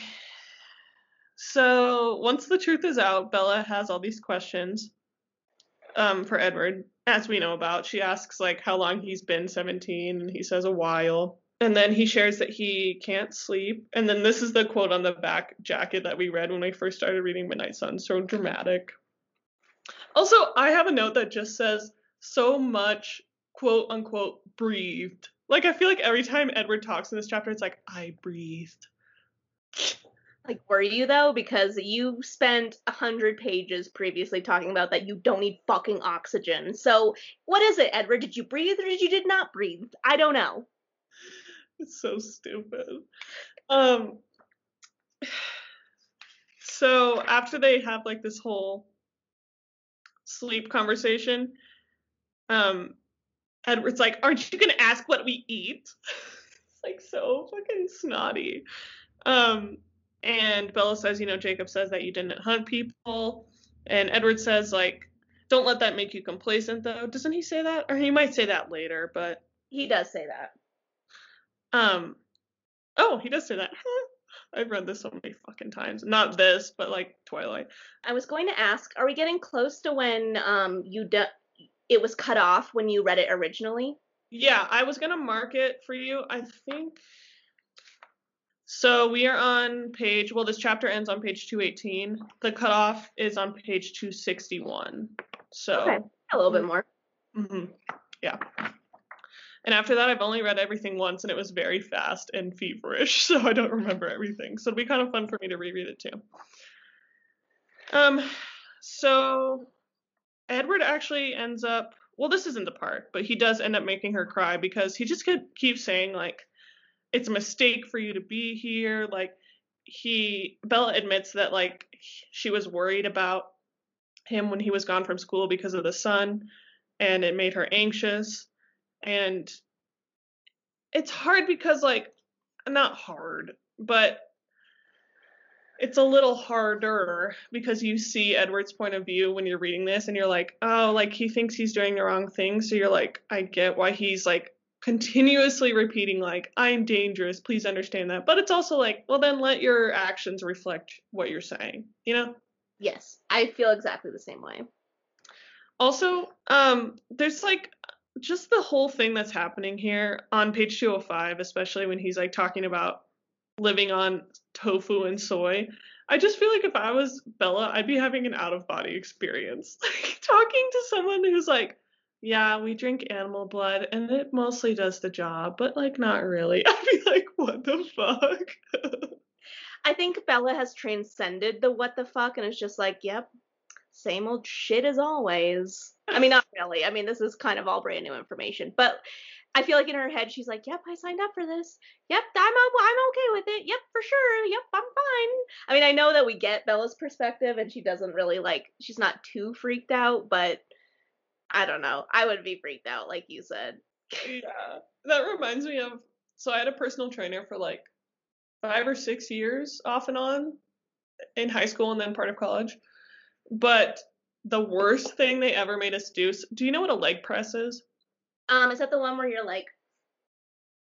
So once the truth is out, Bella has all these questions um, for Edward, as we know about. She asks like how long he's been 17, and he says a while. And then he shares that he can't sleep. And then this is the quote on the back jacket that we read when we first started reading Midnight Sun. So dramatic. Also, I have a note that just says so much quote unquote breathed. Like I feel like every time Edward talks in this chapter, it's like I breathed. Like, were you though? Because you spent a hundred pages previously talking about that you don't need fucking oxygen. So, what is it, Edward? Did you breathe or did you did not breathe? I don't know. It's so stupid. Um. So after they have like this whole sleep conversation, um, Edward's like, "Aren't you gonna ask what we eat?" it's like so fucking snotty. Um, and Bella says, you know, Jacob says that you didn't hunt people. And Edward says, like, don't let that make you complacent, though. Doesn't he say that? Or he might say that later, but. He does say that. Um. Oh, he does say that. I've read this so many fucking times. Not this, but like Twilight. I was going to ask, are we getting close to when um you de- it was cut off when you read it originally? Yeah, I was gonna mark it for you. I think so we are on page, well, this chapter ends on page 218. The cutoff is on page 261. So okay. a little bit more. Mm-hmm. Yeah. And after that, I've only read everything once, and it was very fast and feverish, so I don't remember everything. So it'd be kind of fun for me to reread it too. Um, so Edward actually ends up. Well, this isn't the part, but he does end up making her cry because he just keeps saying like, it's a mistake for you to be here like he bella admits that like she was worried about him when he was gone from school because of the sun and it made her anxious and it's hard because like not hard but it's a little harder because you see Edward's point of view when you're reading this and you're like, oh, like he thinks he's doing the wrong thing. So you're like, I get why he's like continuously repeating like i'm dangerous please understand that. But it's also like well then let your actions reflect what you're saying you know? Yes i feel exactly the same way. Also um there's like just the whole thing that's happening here on page 205 especially when he's like talking about living on tofu and soy. I just feel like if i was bella i'd be having an out of body experience. Like talking to someone who's like yeah, we drink animal blood and it mostly does the job, but like not really. I'd be like, what the fuck? I think Bella has transcended the what the fuck and is just like, yep, same old shit as always. I mean, not really. I mean, this is kind of all brand new information, but I feel like in her head she's like, "Yep, I signed up for this. Yep, I'm I'm okay with it. Yep, for sure. Yep, I'm fine." I mean, I know that we get Bella's perspective and she doesn't really like she's not too freaked out, but I don't know. I would be freaked out like you said. yeah. That reminds me of so I had a personal trainer for like 5 or 6 years off and on in high school and then part of college. But the worst thing they ever made us do. Do you know what a leg press is? Um, is that the one where you're like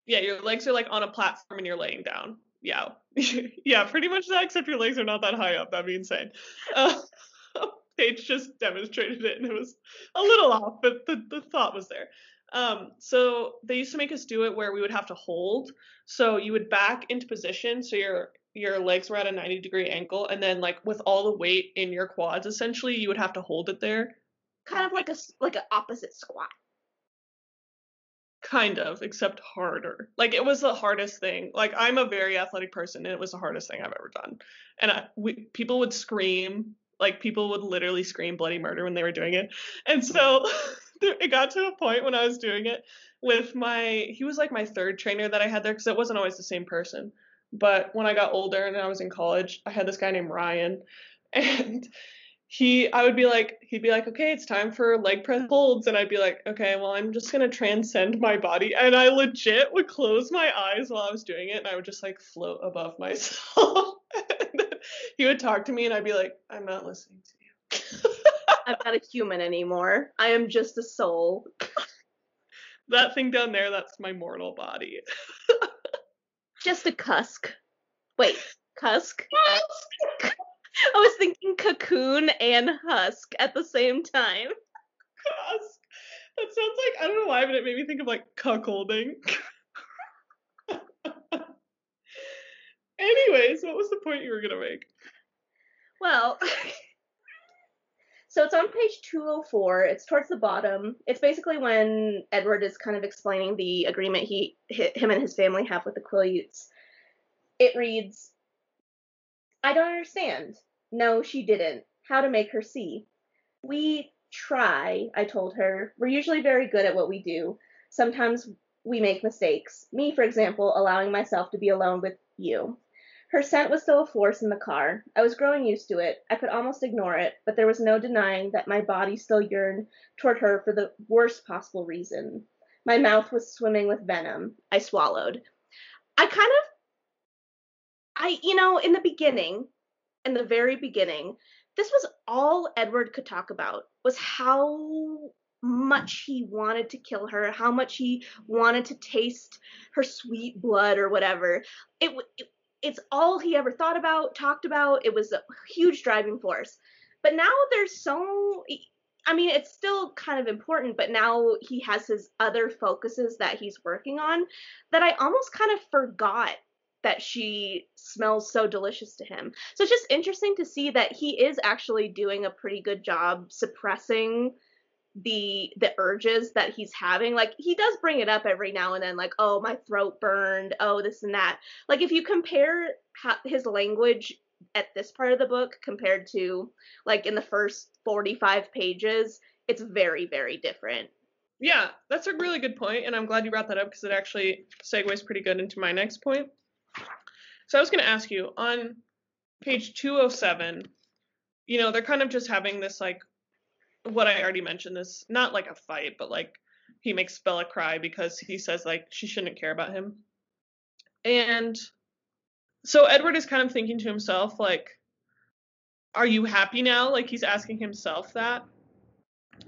Yeah, your legs are like on a platform and you're laying down. Yeah. yeah, pretty much that, except your legs are not that high up. That'd be insane. Uh, Paige just demonstrated it and it was a little off, but the, the thought was there. Um, so they used to make us do it where we would have to hold. So you would back into position, so your your legs were at a 90 degree angle, and then like with all the weight in your quads, essentially you would have to hold it there. Kind of like a like an opposite squat. Kind of, except harder. Like it was the hardest thing. Like I'm a very athletic person, and it was the hardest thing I've ever done. And I, we, people would scream, like people would literally scream bloody murder when they were doing it. And so mm-hmm. it got to a point when I was doing it with my he was like my third trainer that I had there because it wasn't always the same person. But when I got older and I was in college, I had this guy named Ryan and he I would be like he'd be like, "Okay, it's time for leg press holds." And I'd be like, "Okay, well, I'm just going to transcend my body." And I legit would close my eyes while I was doing it and I would just like float above myself. he would talk to me and I'd be like, "I'm not listening to you." I'm not a human anymore. I am just a soul. that thing down there, that's my mortal body. just a cusk. Wait, cusk? I was thinking cocoon and husk at the same time. Cusk. That sounds like I don't know why, but it made me think of like cuckolding. Anyways, what was the point you were gonna make? Well, so it's on page 204. It's towards the bottom. It's basically when Edward is kind of explaining the agreement he, him and his family have with the Quileutes. It reads, I don't understand. No, she didn't. How to make her see. We try, I told her. We're usually very good at what we do. Sometimes we make mistakes. Me, for example, allowing myself to be alone with you. Her scent was still a force in the car. I was growing used to it. I could almost ignore it, but there was no denying that my body still yearned toward her for the worst possible reason. My mouth was swimming with venom. I swallowed. I kind of I you know, in the beginning, in the very beginning, this was all Edward could talk about was how much he wanted to kill her, how much he wanted to taste her sweet blood or whatever. It, it it's all he ever thought about, talked about. It was a huge driving force. But now there's so I mean, it's still kind of important, but now he has his other focuses that he's working on that I almost kind of forgot that she smells so delicious to him. So it's just interesting to see that he is actually doing a pretty good job suppressing the the urges that he's having like he does bring it up every now and then like oh my throat burned. Oh this and that. Like if you compare his language at this part of the book compared to like in the first 45 pages it's very very different. Yeah that's a really good point and i'm glad you brought that up because it actually segues pretty good into my next point. So i was going to ask you on page 207 you know they're kind of just having this like what I already mentioned this not like a fight, but like he makes Bella cry because he says like she shouldn't care about him. And so Edward is kind of thinking to himself like are you happy now? Like he's asking himself that.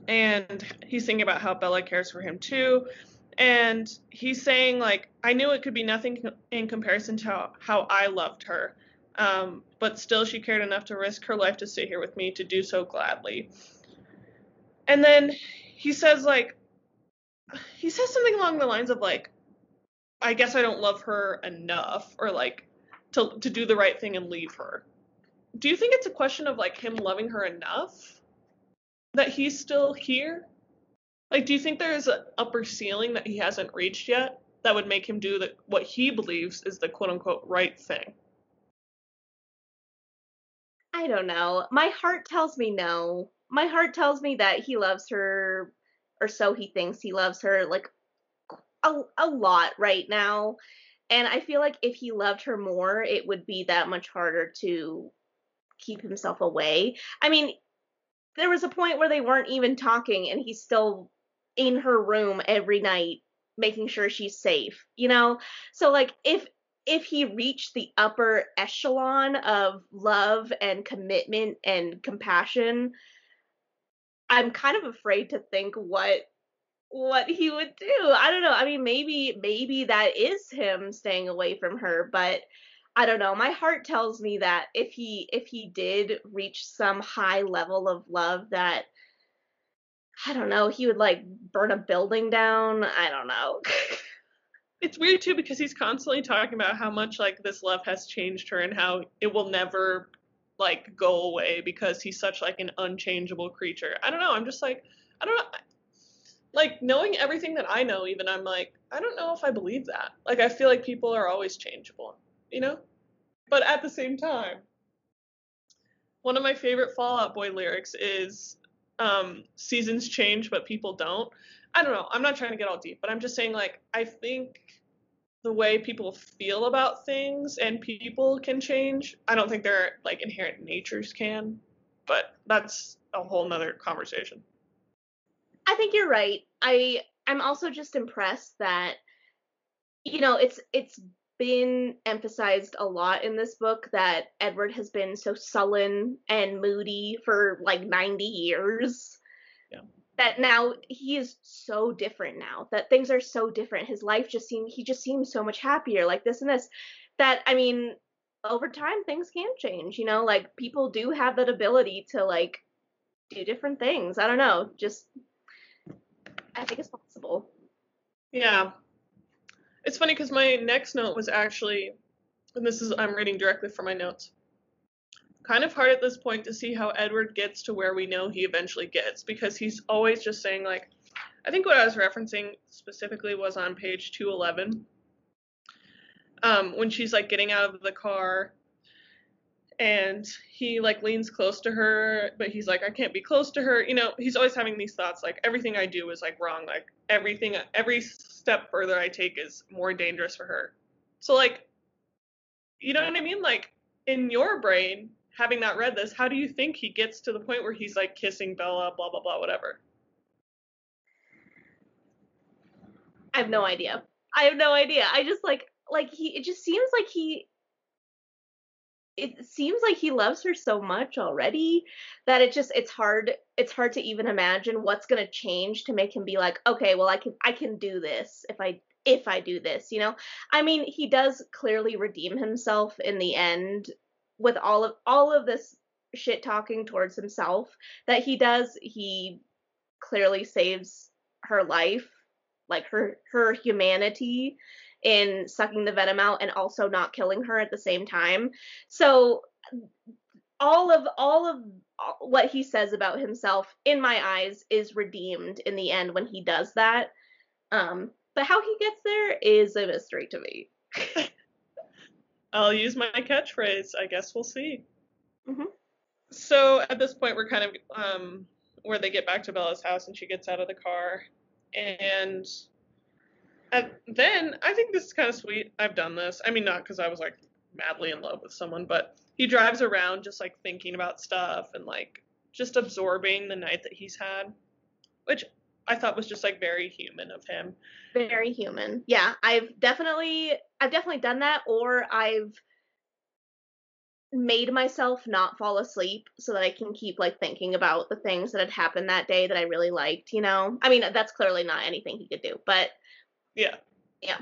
And he's thinking about how Bella cares for him too. And he's saying like I knew it could be nothing in comparison to how, how I loved her. Um, but still she cared enough to risk her life to stay here with me to do so gladly. And then he says like he says something along the lines of like I guess I don't love her enough or like to to do the right thing and leave her. Do you think it's a question of like him loving her enough that he's still here? Like do you think there's an upper ceiling that he hasn't reached yet that would make him do the, what he believes is the quote unquote right thing? I don't know. My heart tells me no my heart tells me that he loves her or so he thinks he loves her like a, a lot right now. And I feel like if he loved her more, it would be that much harder to keep himself away. I mean, there was a point where they weren't even talking and he's still in her room every night making sure she's safe, you know? So like if if he reached the upper echelon of love and commitment and compassion, I'm kind of afraid to think what what he would do. I don't know. I mean, maybe maybe that is him staying away from her, but I don't know. My heart tells me that if he if he did reach some high level of love that I don't know, he would like burn a building down. I don't know. it's weird too because he's constantly talking about how much like this love has changed her and how it will never like go away because he's such like an unchangeable creature. I don't know. I'm just like I don't know like knowing everything that I know, even I'm like, I don't know if I believe that. Like I feel like people are always changeable, you know? But at the same time, one of my favorite Fall Out Boy lyrics is um, seasons change, but people don't. I don't know. I'm not trying to get all deep, but I'm just saying, like, I think the way people feel about things and people can change. I don't think their like inherent natures can, but that's a whole nother conversation. I think you're right. I I'm also just impressed that you know, it's it's been emphasized a lot in this book that Edward has been so sullen and moody for like 90 years. That now he is so different now. That things are so different. His life just seems he just seems so much happier like this and this. That I mean, over time things can change, you know? Like people do have that ability to like do different things. I don't know. Just I think it's possible. Yeah. It's funny because my next note was actually, and this is, I'm reading directly from my notes. Kind of hard at this point to see how Edward gets to where we know he eventually gets because he's always just saying, like, I think what I was referencing specifically was on page 211. Um, when she's like getting out of the car and he like leans close to her but he's like i can't be close to her. You know he's always having these thoughts like everything i do is like wrong. Like everything every step further i take is more dangerous for her. So like you know what i mean? Like in your brain having not read this how do you think he gets to the point where he's like kissing bella blah blah blah whatever? I have no idea. I have no idea. I just like like he it just seems like he it seems like he loves her so much already that it just it's hard it's hard to even imagine what's going to change to make him be like okay well i can i can do this if i if i do this you know? I mean he does clearly redeem himself in the end with all of all of this shit talking towards himself that he does he clearly saves her life like her her humanity in sucking the venom out and also not killing her at the same time. So all of all of what he says about himself in my eyes is redeemed in the end when he does that. Um but how he gets there is a mystery to me. I'll use my catchphrase. I guess we'll see. Mm-hmm. So at this point, we're kind of um, where they get back to Bella's house and she gets out of the car, and and then I think this is kind of sweet. I've done this. I mean, not because I was like madly in love with someone, but he drives around just like thinking about stuff and like just absorbing the night that he's had, which I thought was just like very human of him. Very human. Yeah, I've definitely I've definitely done that or I've made myself not fall asleep so that I can keep like thinking about the things that had happened that day that I really liked, you know. I mean, that's clearly not anything he could do, but yeah. Yeah.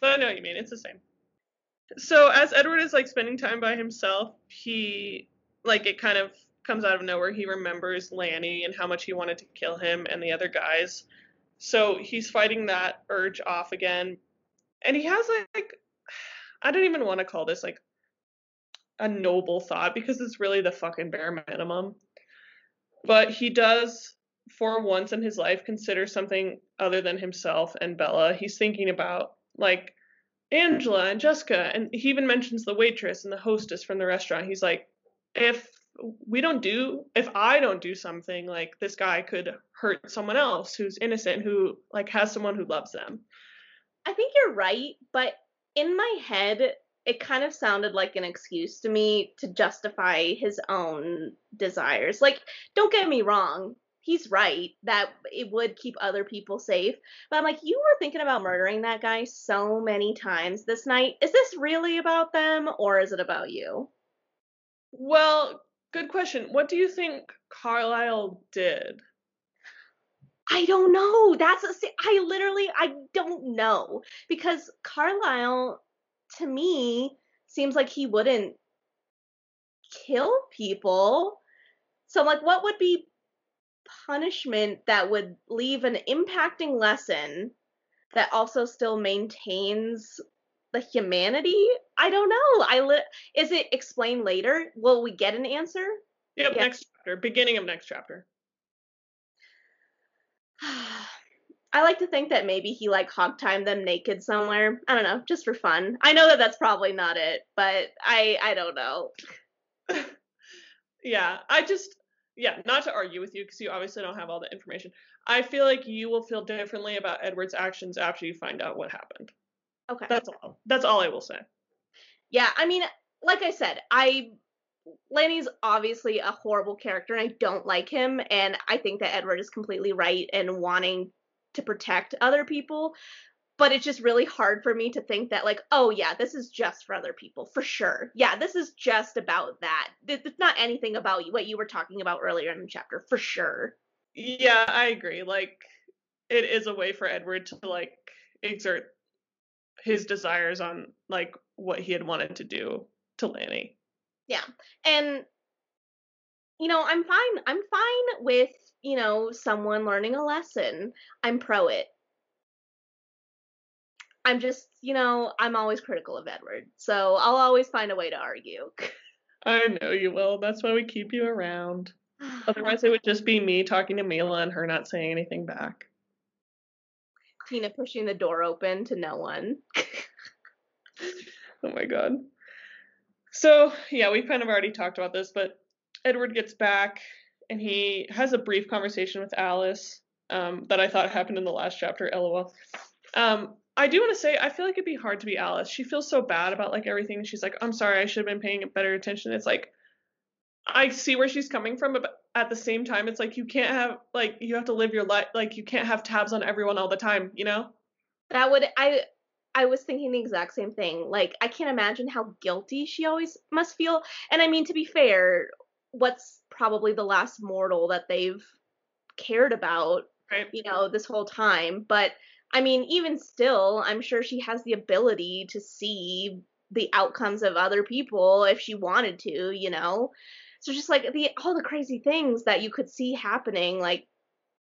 But I know what you mean. It's the same. So as Edward is like spending time by himself, he like it kind of comes out of nowhere. He remembers Lonnie and how much he wanted to kill him and the other guys. So he's fighting that urge off again. And he has like I don't even want to call this like a noble thought because it's really the fucking bare minimum. But he does for once in his life consider something other than himself and Bella. He's thinking about like Angela and Jessica, and he even mentions the waitress and the hostess from the restaurant. He's like, if we don't do, if I don't do something, like this guy could hurt someone else who's innocent, who like has someone who loves them. I think you're right, but in my head, it kind of sounded like an excuse to me to justify his own desires. Like, don't get me wrong, he's right that it would keep other people safe. But I'm like, you were thinking about murdering that guy so many times this night. Is this really about them or is it about you? Well, good question. What do you think Carlisle did? I don't know. That's a, I literally I don't know because Carlisle to me seems like he wouldn't kill people. So like what would be punishment that would leave an impacting lesson that also still maintains the humanity? I don't know. I li- is it explained later? Will we get an answer? Yep, yeah. next chapter, beginning of next chapter. I like to think that maybe he like hog timed them naked somewhere. I don't know, just for fun. I know that that's probably not it, but I I don't know. yeah, I just yeah, not to argue with you because you obviously don't have all the information. I feel like you will feel differently about Edward's actions after you find out what happened. Okay. That's all. That's all I will say. Yeah, I mean, like I said, I Lonnie's obviously a horrible character and I don't like him and I think that Edward is completely right in wanting to protect other people but it's just really hard for me to think that like oh yeah this is just for other people for sure yeah this is just about that it's not anything about what you were talking about earlier in the chapter for sure yeah i agree like it is a way for edward to like exert his desires on like what he had wanted to do to lonnie yeah and you know i'm fine i'm fine with you know someone learning a lesson i'm pro it I'm just, you know, I'm always critical of Edward. So I'll always find a way to argue. I know you will. That's why we keep you around. Otherwise, it would just be me talking to Mila and her not saying anything back. Tina pushing the door open to no one. oh my god. So, yeah, we've kind of already talked about this, but Edward gets back and he has a brief conversation with Alice um, that I thought happened in the last chapter, lol. Um, I do want to say I feel like it'd be hard to be Alice. She feels so bad about like everything. She's like, I'm sorry, I should have been paying better attention. It's like I see where she's coming from, but at the same time, it's like you can't have like you have to live your life like you can't have tabs on everyone all the time, you know? That would I I was thinking the exact same thing. Like I can't imagine how guilty she always must feel. And I mean to be fair, what's probably the last mortal that they've cared about, right. you know, this whole time, but I mean, even still, I'm sure she has the ability to see the outcomes of other people if she wanted to, you know. So just like the all the crazy things that you could see happening, like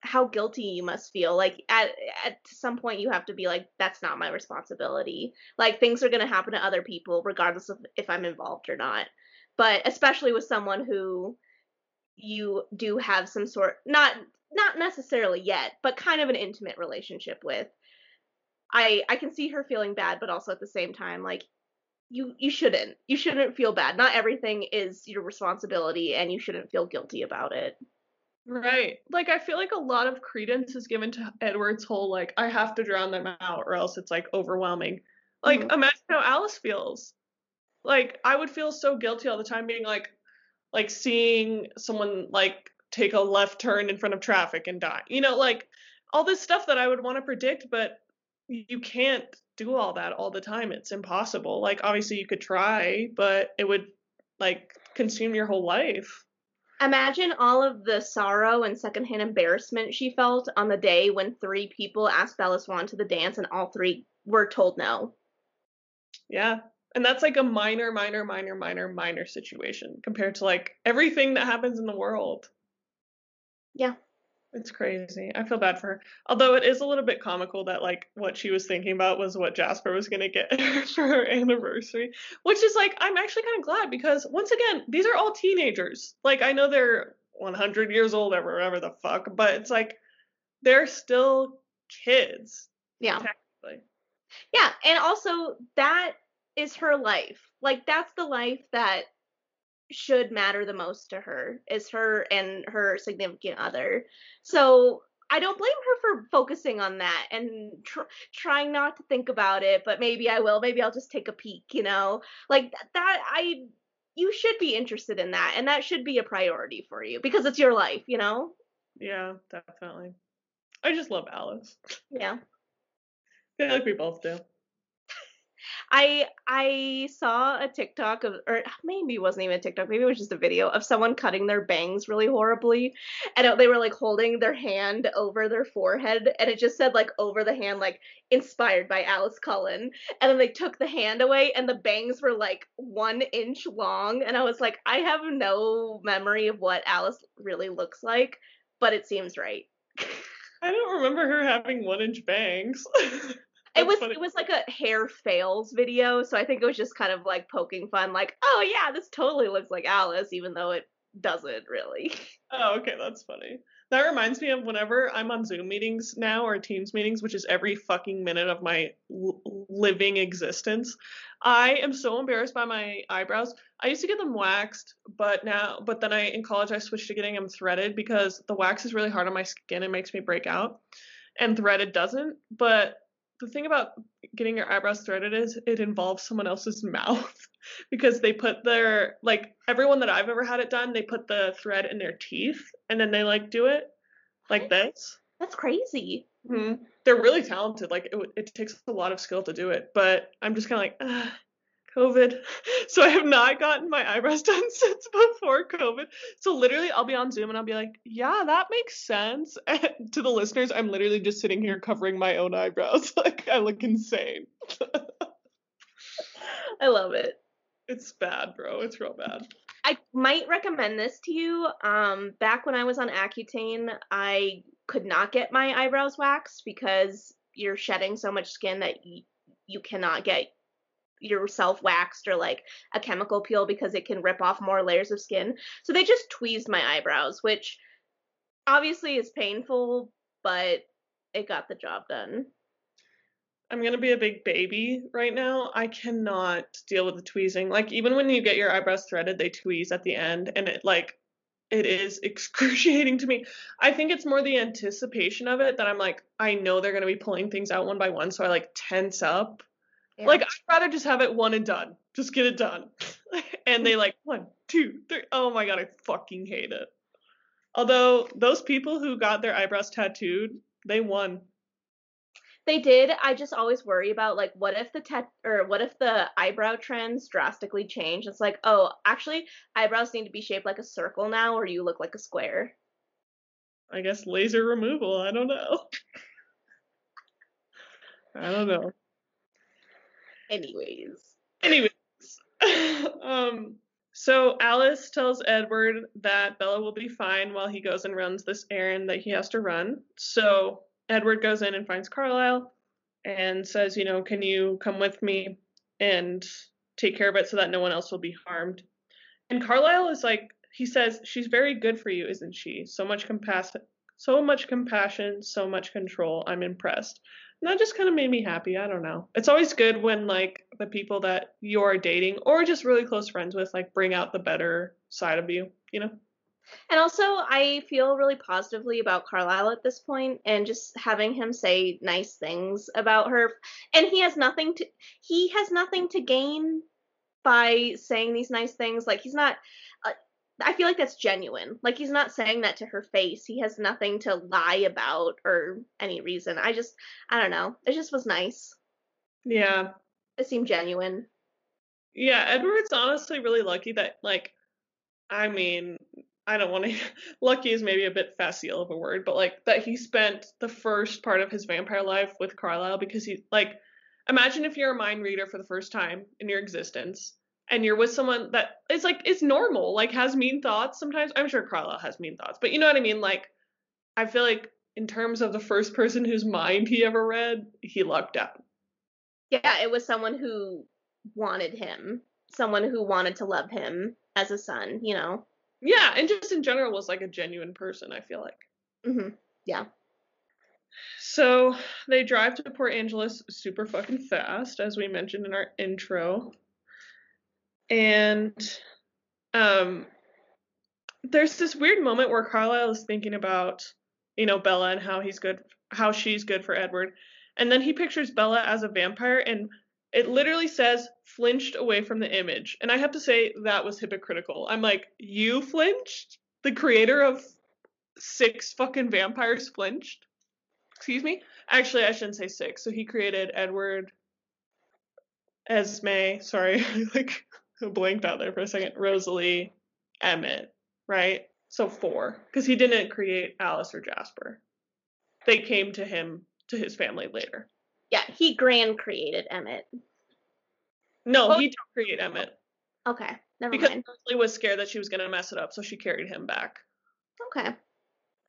how guilty you must feel. Like at at some point you have to be like, that's not my responsibility. Like things are gonna happen to other people regardless of if I'm involved or not. But especially with someone who you do have some sort not not necessarily yet, but kind of an intimate relationship with. I I can see her feeling bad, but also at the same time, like you you shouldn't. You shouldn't feel bad. Not everything is your responsibility, and you shouldn't feel guilty about it. Right. Like I feel like a lot of credence is given to Edward's whole like I have to drown them out or else it's like overwhelming. Like mm-hmm. imagine how Alice feels. Like I would feel so guilty all the time being like like seeing someone like take a left turn in front of traffic and die. You know, like all this stuff that I would want to predict, but you can't do all that all the time. It's impossible. Like obviously you could try, but it would like consume your whole life. Imagine all of the sorrow and secondhand embarrassment she felt on the day when three people asked Bella Swan to the dance and all three were told no. Yeah. And that's like a minor, minor, minor, minor, minor situation compared to like everything that happens in the world. Yeah. It's crazy. I feel bad for her. Although it is a little bit comical that like what she was thinking about was what Jasper was gonna get for her anniversary. Which is like I'm actually kind of glad because once again, these are all teenagers. Like I know they're 100 years old or whatever the fuck, but it's like they're still kids. Yeah. Yeah, and also that is her life. Like that's the life that should matter the most to her is her and her significant other. So I don't blame her for focusing on that and tr- trying not to think about it, but maybe I will. Maybe I'll just take a peek, you know? Like that I you should be interested in that and that should be a priority for you because it's your life, you know? Yeah, definitely. I just love Alice. Yeah. I feel like we both do. I I saw a TikTok of, or maybe it wasn't even a TikTok, maybe it was just a video of someone cutting their bangs really horribly, and they were like holding their hand over their forehead, and it just said like over the hand, like inspired by Alice Cullen, and then they took the hand away, and the bangs were like one inch long, and I was like, I have no memory of what Alice really looks like, but it seems right. I don't remember her having one inch bangs. it was funny. it was like a hair fails video, so I think it was just kind of like poking fun, like, oh yeah, this totally looks like Alice, even though it doesn't really. Oh, okay, that's funny. That reminds me of whenever I'm on Zoom meetings now or Teams meetings, which is every fucking minute of my l- living existence. I am so embarrassed by my eyebrows. I used to get them waxed, but now, but then I in college I switched to getting them threaded because the wax is really hard on my skin and makes me break out, and threaded doesn't. But the thing about getting your eyebrows threaded is it involves someone else's mouth because they put their like everyone that I've ever had it done, they put the thread in their teeth and then they like do it like this. That's crazy. Mm-hmm. They're really talented. Like it, it takes a lot of skill to do it, but I'm just kind of like, COVID. So I have not gotten my eyebrows done since before COVID. So literally, I'll be on Zoom and I'll be like, yeah, that makes sense. And to the listeners, I'm literally just sitting here covering my own eyebrows. like I look insane. I love it. It's bad, bro. It's real bad. I might recommend this to you. Um, back when I was on Accutane, I could not get my eyebrows waxed because you're shedding so much skin that y- you cannot get yourself waxed or like a chemical peel because it can rip off more layers of skin. So they just tweezed my eyebrows, which obviously is painful, but it got the job done. I'm gonna be a big baby right now. I cannot deal with the tweezing. Like even when you get your eyebrows threaded, they tweeze at the end, and it like it is excruciating to me. I think it's more the anticipation of it that I'm like, I know they're gonna be pulling things out one by one, so I like tense up yeah. Like I'd rather just have it one and done. Just get it done. and they like one, two, three. Oh my god, I fucking hate it. Although those people who got their eyebrows tattooed, they won. They did. I just always worry about like what if the tat or what if the eyebrow trends drastically change? It's like, oh, actually eyebrows need to be shaped like a circle now or you look like a square. I guess laser removal, I don't know. I don't know. Anyways. Anyways. um so Alice tells Edward that Bella will be fine while he goes and runs this errand that he has to run. So Edward goes in and finds Carlisle and says, you know, can you come with me and take care of it so that no one else will be harmed? And Carlisle is like, he says, she's very good for you, isn't she? So much compassion, so much compassion, so much control. I'm impressed that just kind of made me happy. I don't know. It's always good when like the people that you're dating or just really close friends with like bring out the better side of you, you know? And also, I feel really positively about Carlisle at this point, and just having him say nice things about her. And he has nothing to he has nothing to gain by saying these nice things. Like he's not. I feel like that's genuine. Like he's not saying that to her face. He has nothing to lie about or any reason. I just I don't know. It just was nice. Yeah. It seemed genuine. Yeah, Edward's honestly really lucky that like I mean, I don't want to lucky is maybe a bit facile of a word, but like that he spent the first part of his vampire life with Carlisle because he like imagine if you're a mind reader for the first time in your existence and you're with someone that is like is normal, like has mean thoughts sometimes. I'm sure Carlisle has mean thoughts, but you know what I mean? Like I feel like in terms of the first person whose mind he ever read, he lucked out. Yeah, it was someone who wanted him, someone who wanted to love him as a son, you know. Yeah, and just in general was like a genuine person, I feel like. Mhm. Yeah. So they drive to Port Angeles super fucking fast, as we mentioned in our intro and um there's this weird moment where Carlisle is thinking about you know, Bella and how he's good, how she's good for Edward. And then he pictures Bella as a vampire, and it literally says flinched away from the image. And I have to say, that was hypocritical. I'm like, you flinched? The creator of six fucking vampires flinched? Excuse me? Actually, I shouldn't say six. So he created Edward, Esme, sorry, like blanked out there for a second, Rosalie, Emmett, right? So four, because he didn't create Alice or Jasper. They came to him to his family later. Yeah, he grand created Emmett. No, oh, he didn't create Emmett. Okay, never because mind. Rosalie was scared that she was gonna mess it up, so she carried him back. Okay.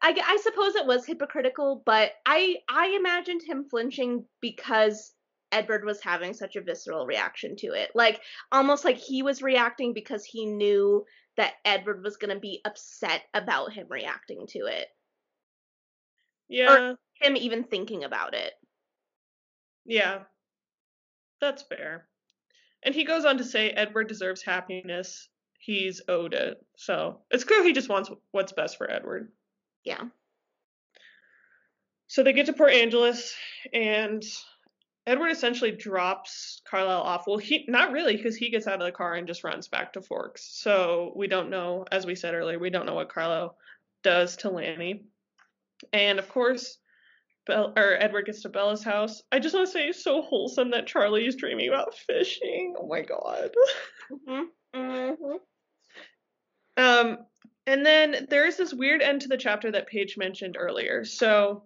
I, I suppose it was hypocritical, but I I imagined him flinching because Edward was having such a visceral reaction to it. Like almost like he was reacting because he knew that Edward was going to be upset about him reacting to it. Yeah. Or him even thinking about it. Yeah. That's fair. And he goes on to say Edward deserves happiness. He's owed it. So it's clear he just wants what's best for Edward. Yeah. So they get to Port Angeles and Edward essentially drops Carlisle off. Well, he not really because he gets out of the car and just runs back to Forks. So we don't know, as we said earlier, we don't know what Carlisle does to Lonnie. And of course, Bell, or Edward gets to Bella's house. I just want to say, it's so wholesome that Charlie is dreaming about fishing. Oh my god. Mm-hmm. Mm-hmm. Um, and then there is this weird end to the chapter that Paige mentioned earlier. So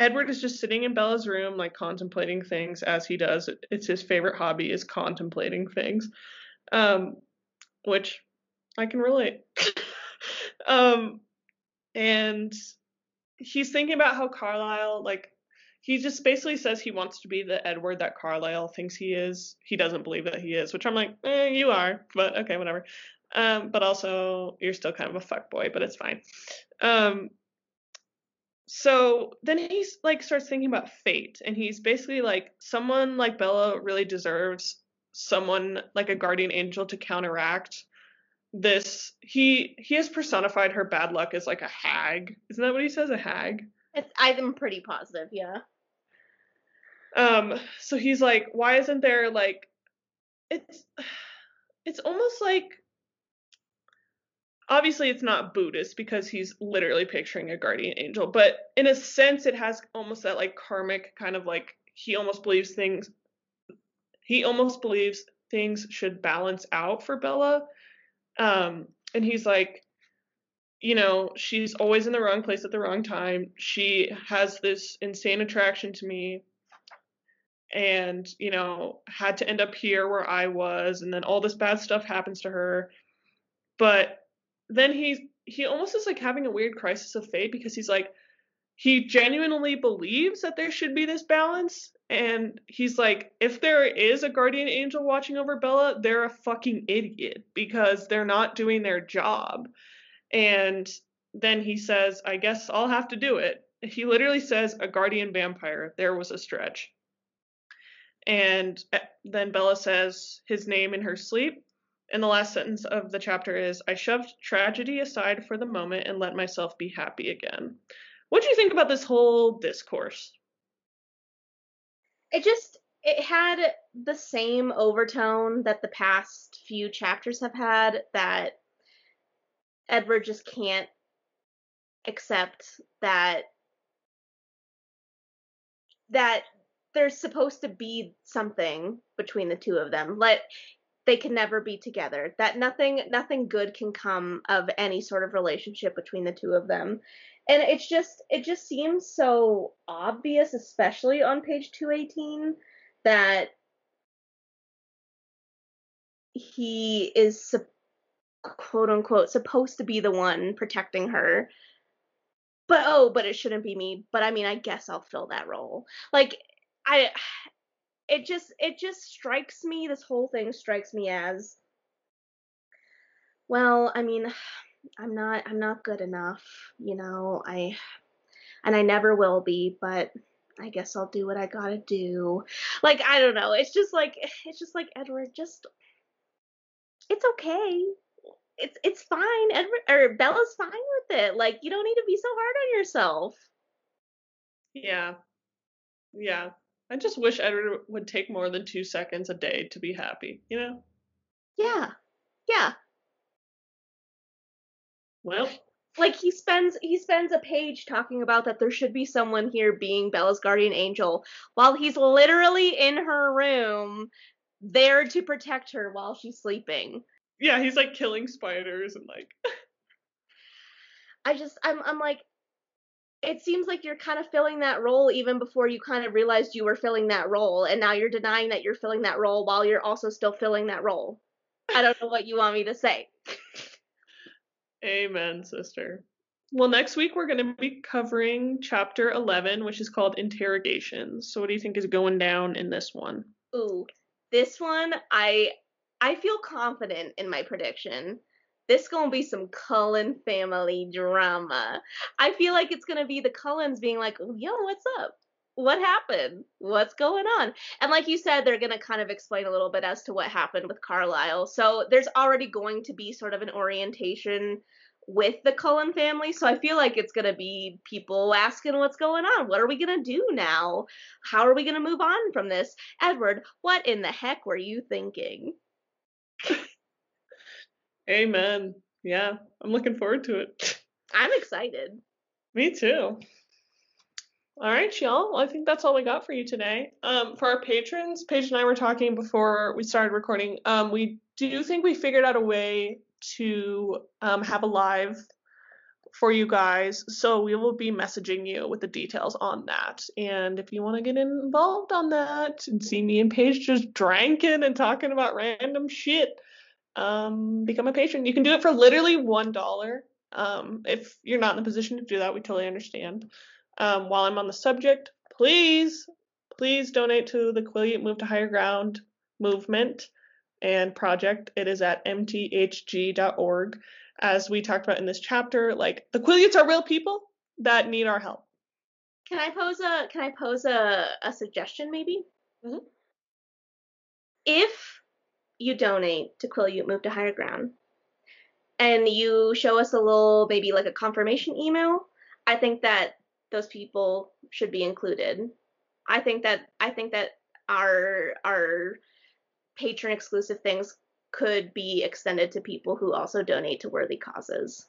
Edward is just sitting in Bella's room, like contemplating things as he does. It's his favorite hobby is contemplating things, um, which I can relate. um, and he's thinking about how Carlisle, like, he just basically says he wants to be the Edward that Carlisle thinks he is. He doesn't believe that he is, which I'm like, eh, you are, but okay, whatever. Um, but also you're still kind of a fuck boy, but it's fine. Um, so then he's like starts thinking about fate and he's basically like someone like Bella really deserves someone like a guardian angel to counteract this. He he has personified her bad luck as like a hag. Isn't that what he says a hag? It's, i'm pretty positive yeah. Um so he's like why isn't there like it's it's almost like obviously it's not Buddhist because he's literally picturing a guardian angel, but in a sense it has almost that like karmic kind of like he almost believes things he almost believes things should balance out for Bella. Um and he's like you know, she's always in the wrong place at the wrong time. She has this insane attraction to me and, you know, had to end up here where I was and then all this bad stuff happens to her. But then he's he almost is like having a weird crisis of faith because he's like he genuinely believes that there should be this balance and he's like if there is a guardian angel watching over Bella they're a fucking idiot because they're not doing their job. And then he says I guess I'll have to do it. He literally says a guardian vampire there was a stretch. And eh, then Bella says his name in her sleep and the last sentence of the chapter is I shoved tragedy aside for the moment and let myself be happy again. What do you think about this whole discourse? It just it had the same overtone that the past few chapters have had that Edward just can't accept that that there's supposed to be something between the two of them. Let they can never be together. That nothing nothing good can come of any sort of relationship between the two of them. And it's just it just seems so obvious especially on page 218 that he is quote unquote supposed to be the one protecting her. But oh but it shouldn't be me. But i mean i guess i'll fill that role. Like i it just it just strikes me this whole thing strikes me as well i mean i'm not i'm not good enough you know i and i never will be but i guess i'll do what i gotta do like i don't know it's just like it's just like edward just it's okay it's it's fine. Edward or Bella's fine with it. Like you don't need to be so hard on yourself. Yeah. Yeah. I just wish Edward would take more than two seconds a day to be happy, you know? Yeah. Yeah. Well, like he spends he spends a page talking about that there should be someone here being Bella's guardian angel while he's literally in her room there to protect her while she's sleeping. Yeah, he's like killing spiders and like I just I'm I'm like it seems like you're kind of filling that role even before you kind of realized you were filling that role and now you're denying that you're filling that role while you're also still filling that role. I don't know what you want me to say. Amen, sister. Well, next week we're going to be covering chapter 11, which is called Interrogations. So, what do you think is going down in this one? Ooh, this one, I I feel confident in my prediction. This gonna be some Cullen family drama. I feel like it's gonna be the Cullens being like, "Yo, what's up? What happened? What's going on?" And like you said, they're gonna kind of explain a little bit as to what happened with Carlisle. So there's already going to be sort of an orientation with the Cullen family. So I feel like it's going to be people asking what's going on. What are we going to do now? How are we going to move on from this? Edward, what in the heck were you thinking? Amen. Yeah, I'm looking forward to it. I'm excited. Me too. All right, y'all. Well, I think that's all we got for you today. Um, for our patrons, Paige and I were talking before we started recording. Um, we do think we figured out a way to um, have a live for you guys. So we will be messaging you with the details on that. And if you want to get involved on that and see me and Paige just drinking and talking about random shit, um, become a patron. You can do it for literally one dollar. Um, if you're not in a position to do that, we totally understand. Um, while I'm on the subject, please, please donate to the Quileute Move to Higher Ground movement and project. It is at mthg.org. As we talked about in this chapter, like the Quileutes are real people that need our help. Can I pose a can I pose a, a suggestion maybe? Mm-hmm. If you donate to Quileute Move to Higher Ground and you show us a little maybe like a confirmation email, I think that those people should be included. I think that I think that our our patron exclusive things could be extended to people who also donate to worthy causes.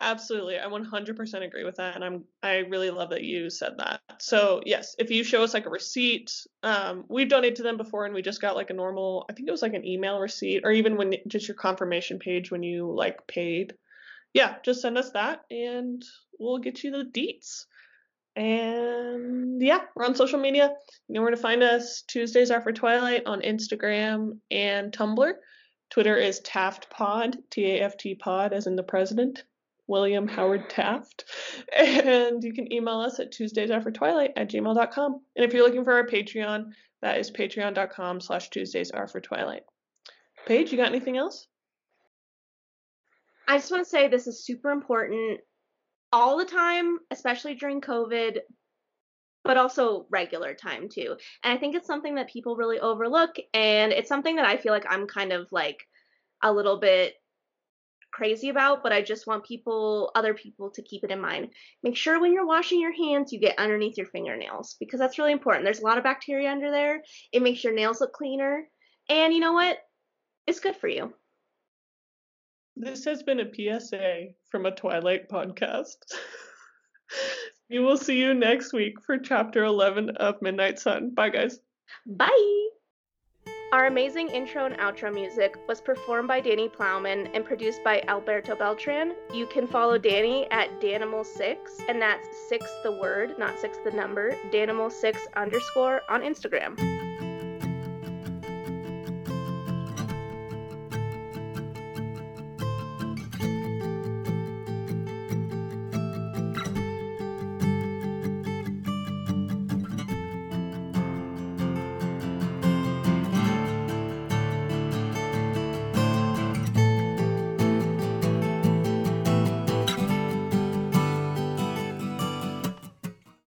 Absolutely. I 100% agree with that and I'm I really love that you said that. So, yes, if you show us like a receipt, um we've donated to them before and we just got like a normal, I think it was like an email receipt or even when just your confirmation page when you like paid. Yeah, just send us that and we'll get you the deets. And yeah, we're on social media. You know where to find us. Tuesdays are for Twilight on Instagram and Tumblr. Twitter is Taft Pod, T A F T Pod, as in the president, William Howard Taft. And you can email us at Tuesdays Are For Twilight at gmail.com. And if you're looking for our Patreon, that is patreon.com slash Tuesdays for Twilight. Paige, you got anything else? I just want to say this is super important all the time, especially during COVID, but also regular time too. And I think it's something that people really overlook. And it's something that I feel like I'm kind of like a little bit crazy about, but I just want people, other people, to keep it in mind. Make sure when you're washing your hands, you get underneath your fingernails because that's really important. There's a lot of bacteria under there. It makes your nails look cleaner. And you know what? It's good for you. This has been a PSA from a Twilight podcast. we will see you next week for chapter 11 of Midnight Sun. Bye, guys. Bye. Our amazing intro and outro music was performed by Danny Plowman and produced by Alberto Beltran. You can follow Danny at Danimal6, and that's six the word, not six the number, Danimal6 underscore on Instagram.